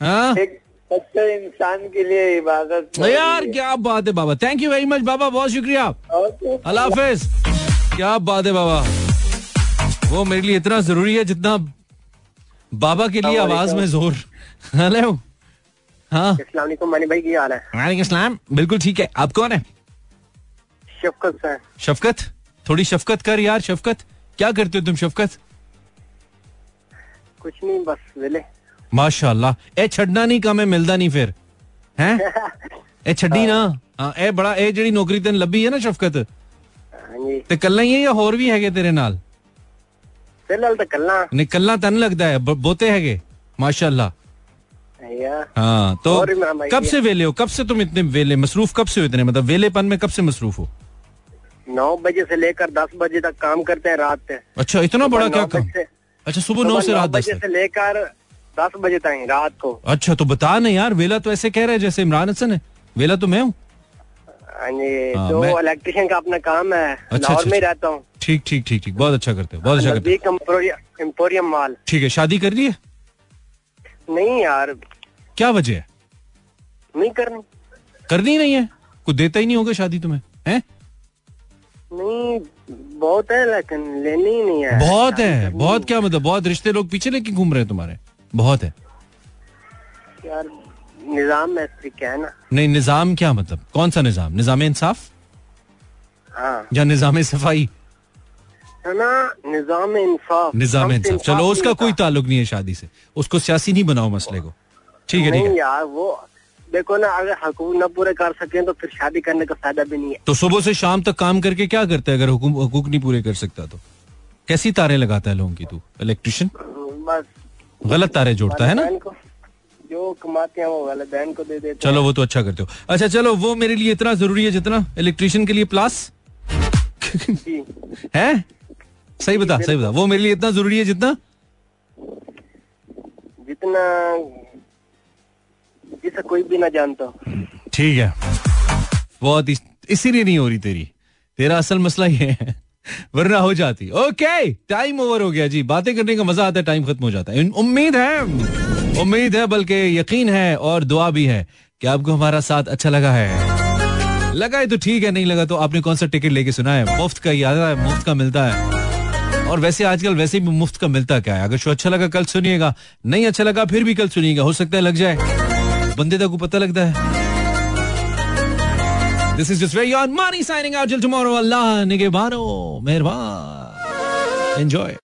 Speaker 1: हाँ?
Speaker 6: एक सच्चे इंसान के लिए इबादत
Speaker 1: यार क्या बात है बाबा। थैंक यू वेरी मच बाबा। बहुत शुक्रिया। अल्लाह हाफिज। क्या बात है बाबा। वो मेरे लिए इतना ज़रूरी है जितना बाबा के लिए आवाज़ में ज़ोर। हेलो। हाँ।
Speaker 5: अस्सलाम मनी भाई की हाल है?
Speaker 1: वालेकुम सलाम। बिल्कुल ठीक है। आप कौन है?
Speaker 5: शफकत सर।
Speaker 1: शफकत? थोड़ी शफकत कर यार शफकत। क्या करते हो तुम शफकत?
Speaker 5: कुछ नहीं बस वेले।
Speaker 1: माशाल्लाह ए छड़ना नहीं कम है मिलदा नहीं फिर हैं ए छड़ी ना हाँ ए बड़ा ए ਜਿਹੜੀ ਨੌਕਰੀ ਤੈਨੂੰ ਲੱਭੀ ਹੈ ਨਾ ਸ਼ਫਕਤ
Speaker 5: हाँ जी
Speaker 1: ਤੇ ਕੱਲਾ ਹੀ ਹੈ ਜਾਂ ਹੋਰ ਵੀ ਹੈਗੇ ਤੇਰੇ ਨਾਲ
Speaker 5: फिलहाल तो कल
Speaker 1: ਨਹੀਂ ਕੱਲਾ ਤੈਨੂੰ ਲੱਗਦਾ ਹੈ ਬ- ਬਹੁਤੇ ਹੈਗੇ माशाल्लाह
Speaker 5: यार
Speaker 1: हाँ तो
Speaker 5: और इमरान भाई
Speaker 1: कब
Speaker 5: ये-
Speaker 1: से वेले हो कब से तुम इतने वेले मसरूफ कब से हो इतने मतलब वेलेपन में कब से मसरूफ हो
Speaker 5: नौ बजे से लेकर दस बजे तक काम करते हैं रात से
Speaker 1: अच्छा इतना बड़ा
Speaker 5: सुबह
Speaker 1: क्या
Speaker 5: नौ
Speaker 1: काम
Speaker 5: बजे से-
Speaker 1: अच्छा सुबह नौ से रात दस
Speaker 5: बजे
Speaker 1: तक
Speaker 5: से लेकर दस बजे तक रात को।
Speaker 1: अच्छा तो बता नहीं यार वेला तो ऐसे कह रहे हैं जैसे इमरान हसन है। वेला तो मैं हूँ।
Speaker 5: हाँ
Speaker 1: हाँ,
Speaker 5: जो इलेक्ट्रिशियन का अपना काम है
Speaker 1: अच्छा,
Speaker 5: लाहौर में
Speaker 1: अच्छा।
Speaker 5: रहता हूँ।
Speaker 1: ठीक ठीक ठीक ठीक बहुत अच्छा करते हो बहुत अच्छा करते
Speaker 5: एम्पोरियम माल।
Speaker 1: ठीक है शादी कर रही है?
Speaker 5: नहीं यार।
Speaker 1: क्या वजह है?
Speaker 5: नहीं करनी।
Speaker 1: करनी नहीं है? कुछ देता ही नहीं होगा शादी तुम्हें हैं?
Speaker 5: नहीं बहुत है लेकिन लेनी ही नहीं है।
Speaker 1: बहुत है बहुत क्या मतलब बहुत रिश्ते लोग पीछे लेके घूम रहे हैं तुम्हारे। बहुत है।
Speaker 5: यार निज़ाम क्या है ना?
Speaker 1: नहीं निज़ाम क्या मतलब? कौन सा निज़ाम? निज़ाम इंसाफ?
Speaker 5: हाँ।
Speaker 1: या निज़ाम सफ़ाई?
Speaker 5: ना निज़ाम इंसाफ।
Speaker 1: निज़ाम इंसाफ। चलो उसका कोई ताल्लुक नहीं है शादी से। उसको सियासी नहीं बनाओ मसले को। ठीक है ठीक है।
Speaker 5: यार वो देखो ना अगर हकूक न पूरे कर सके तो फिर शादी करने का फ़ायदा भी नहीं है।
Speaker 1: तो सुबह से शाम तक काम करके क्या करता है अगर हकूक नहीं पूरे कर सकता तो? कैसी तारे लगाता है लोगों की तू? इलेक्ट्रिशियन?
Speaker 5: बस
Speaker 1: गलत तारे जोड़ता है ना?
Speaker 5: जो कमाते हैं वो वालदेन को दे देते
Speaker 1: चलो वो तो अच्छा करते हो। अच्छा चलो वो मेरे लिए इतना ज़रूरी है जितना इलेक्ट्रिशियन के लिए प्लास
Speaker 5: है?
Speaker 1: सही बता सही बता। वो मेरे लिए इतना ज़रूरी है जितना?
Speaker 5: जितना जिसे कोई भी ना जानता
Speaker 1: ठीक है। बहुत इस- इसीलिए नहीं हो रही तेरी। तेरा असल मसला ये है। वरना हो जाती। ओके टाइम ओवर हो गया जी। बातें करने का मज़ा आता है टाइम खत्म हो जाता है। उम्मीद है उम्मीद है, बल्कि यकीन है और दुआ भी है कि आपको हमारा साथ अच्छा लगा है। लगा है तो ठीक है, नहीं लगा तो आपने कौन सा टिकट लेके सुना है? मुफ़्त का याद है, मुफ़्त का मिलता है। और वैसे आजकल वैसे भी मुफ़्त का मिलता क्या है? अगर शो अच्छा लगा, कल सुनिएगा। नहीं अच्छा लगा, फिर भी कल सुनिएगा। हो सकता है लग जाए। बंदे तक को पता लगता है। This is just very own Mani signing out till tomorrow अल्लाह निगहबानो मेहरबान एंजॉय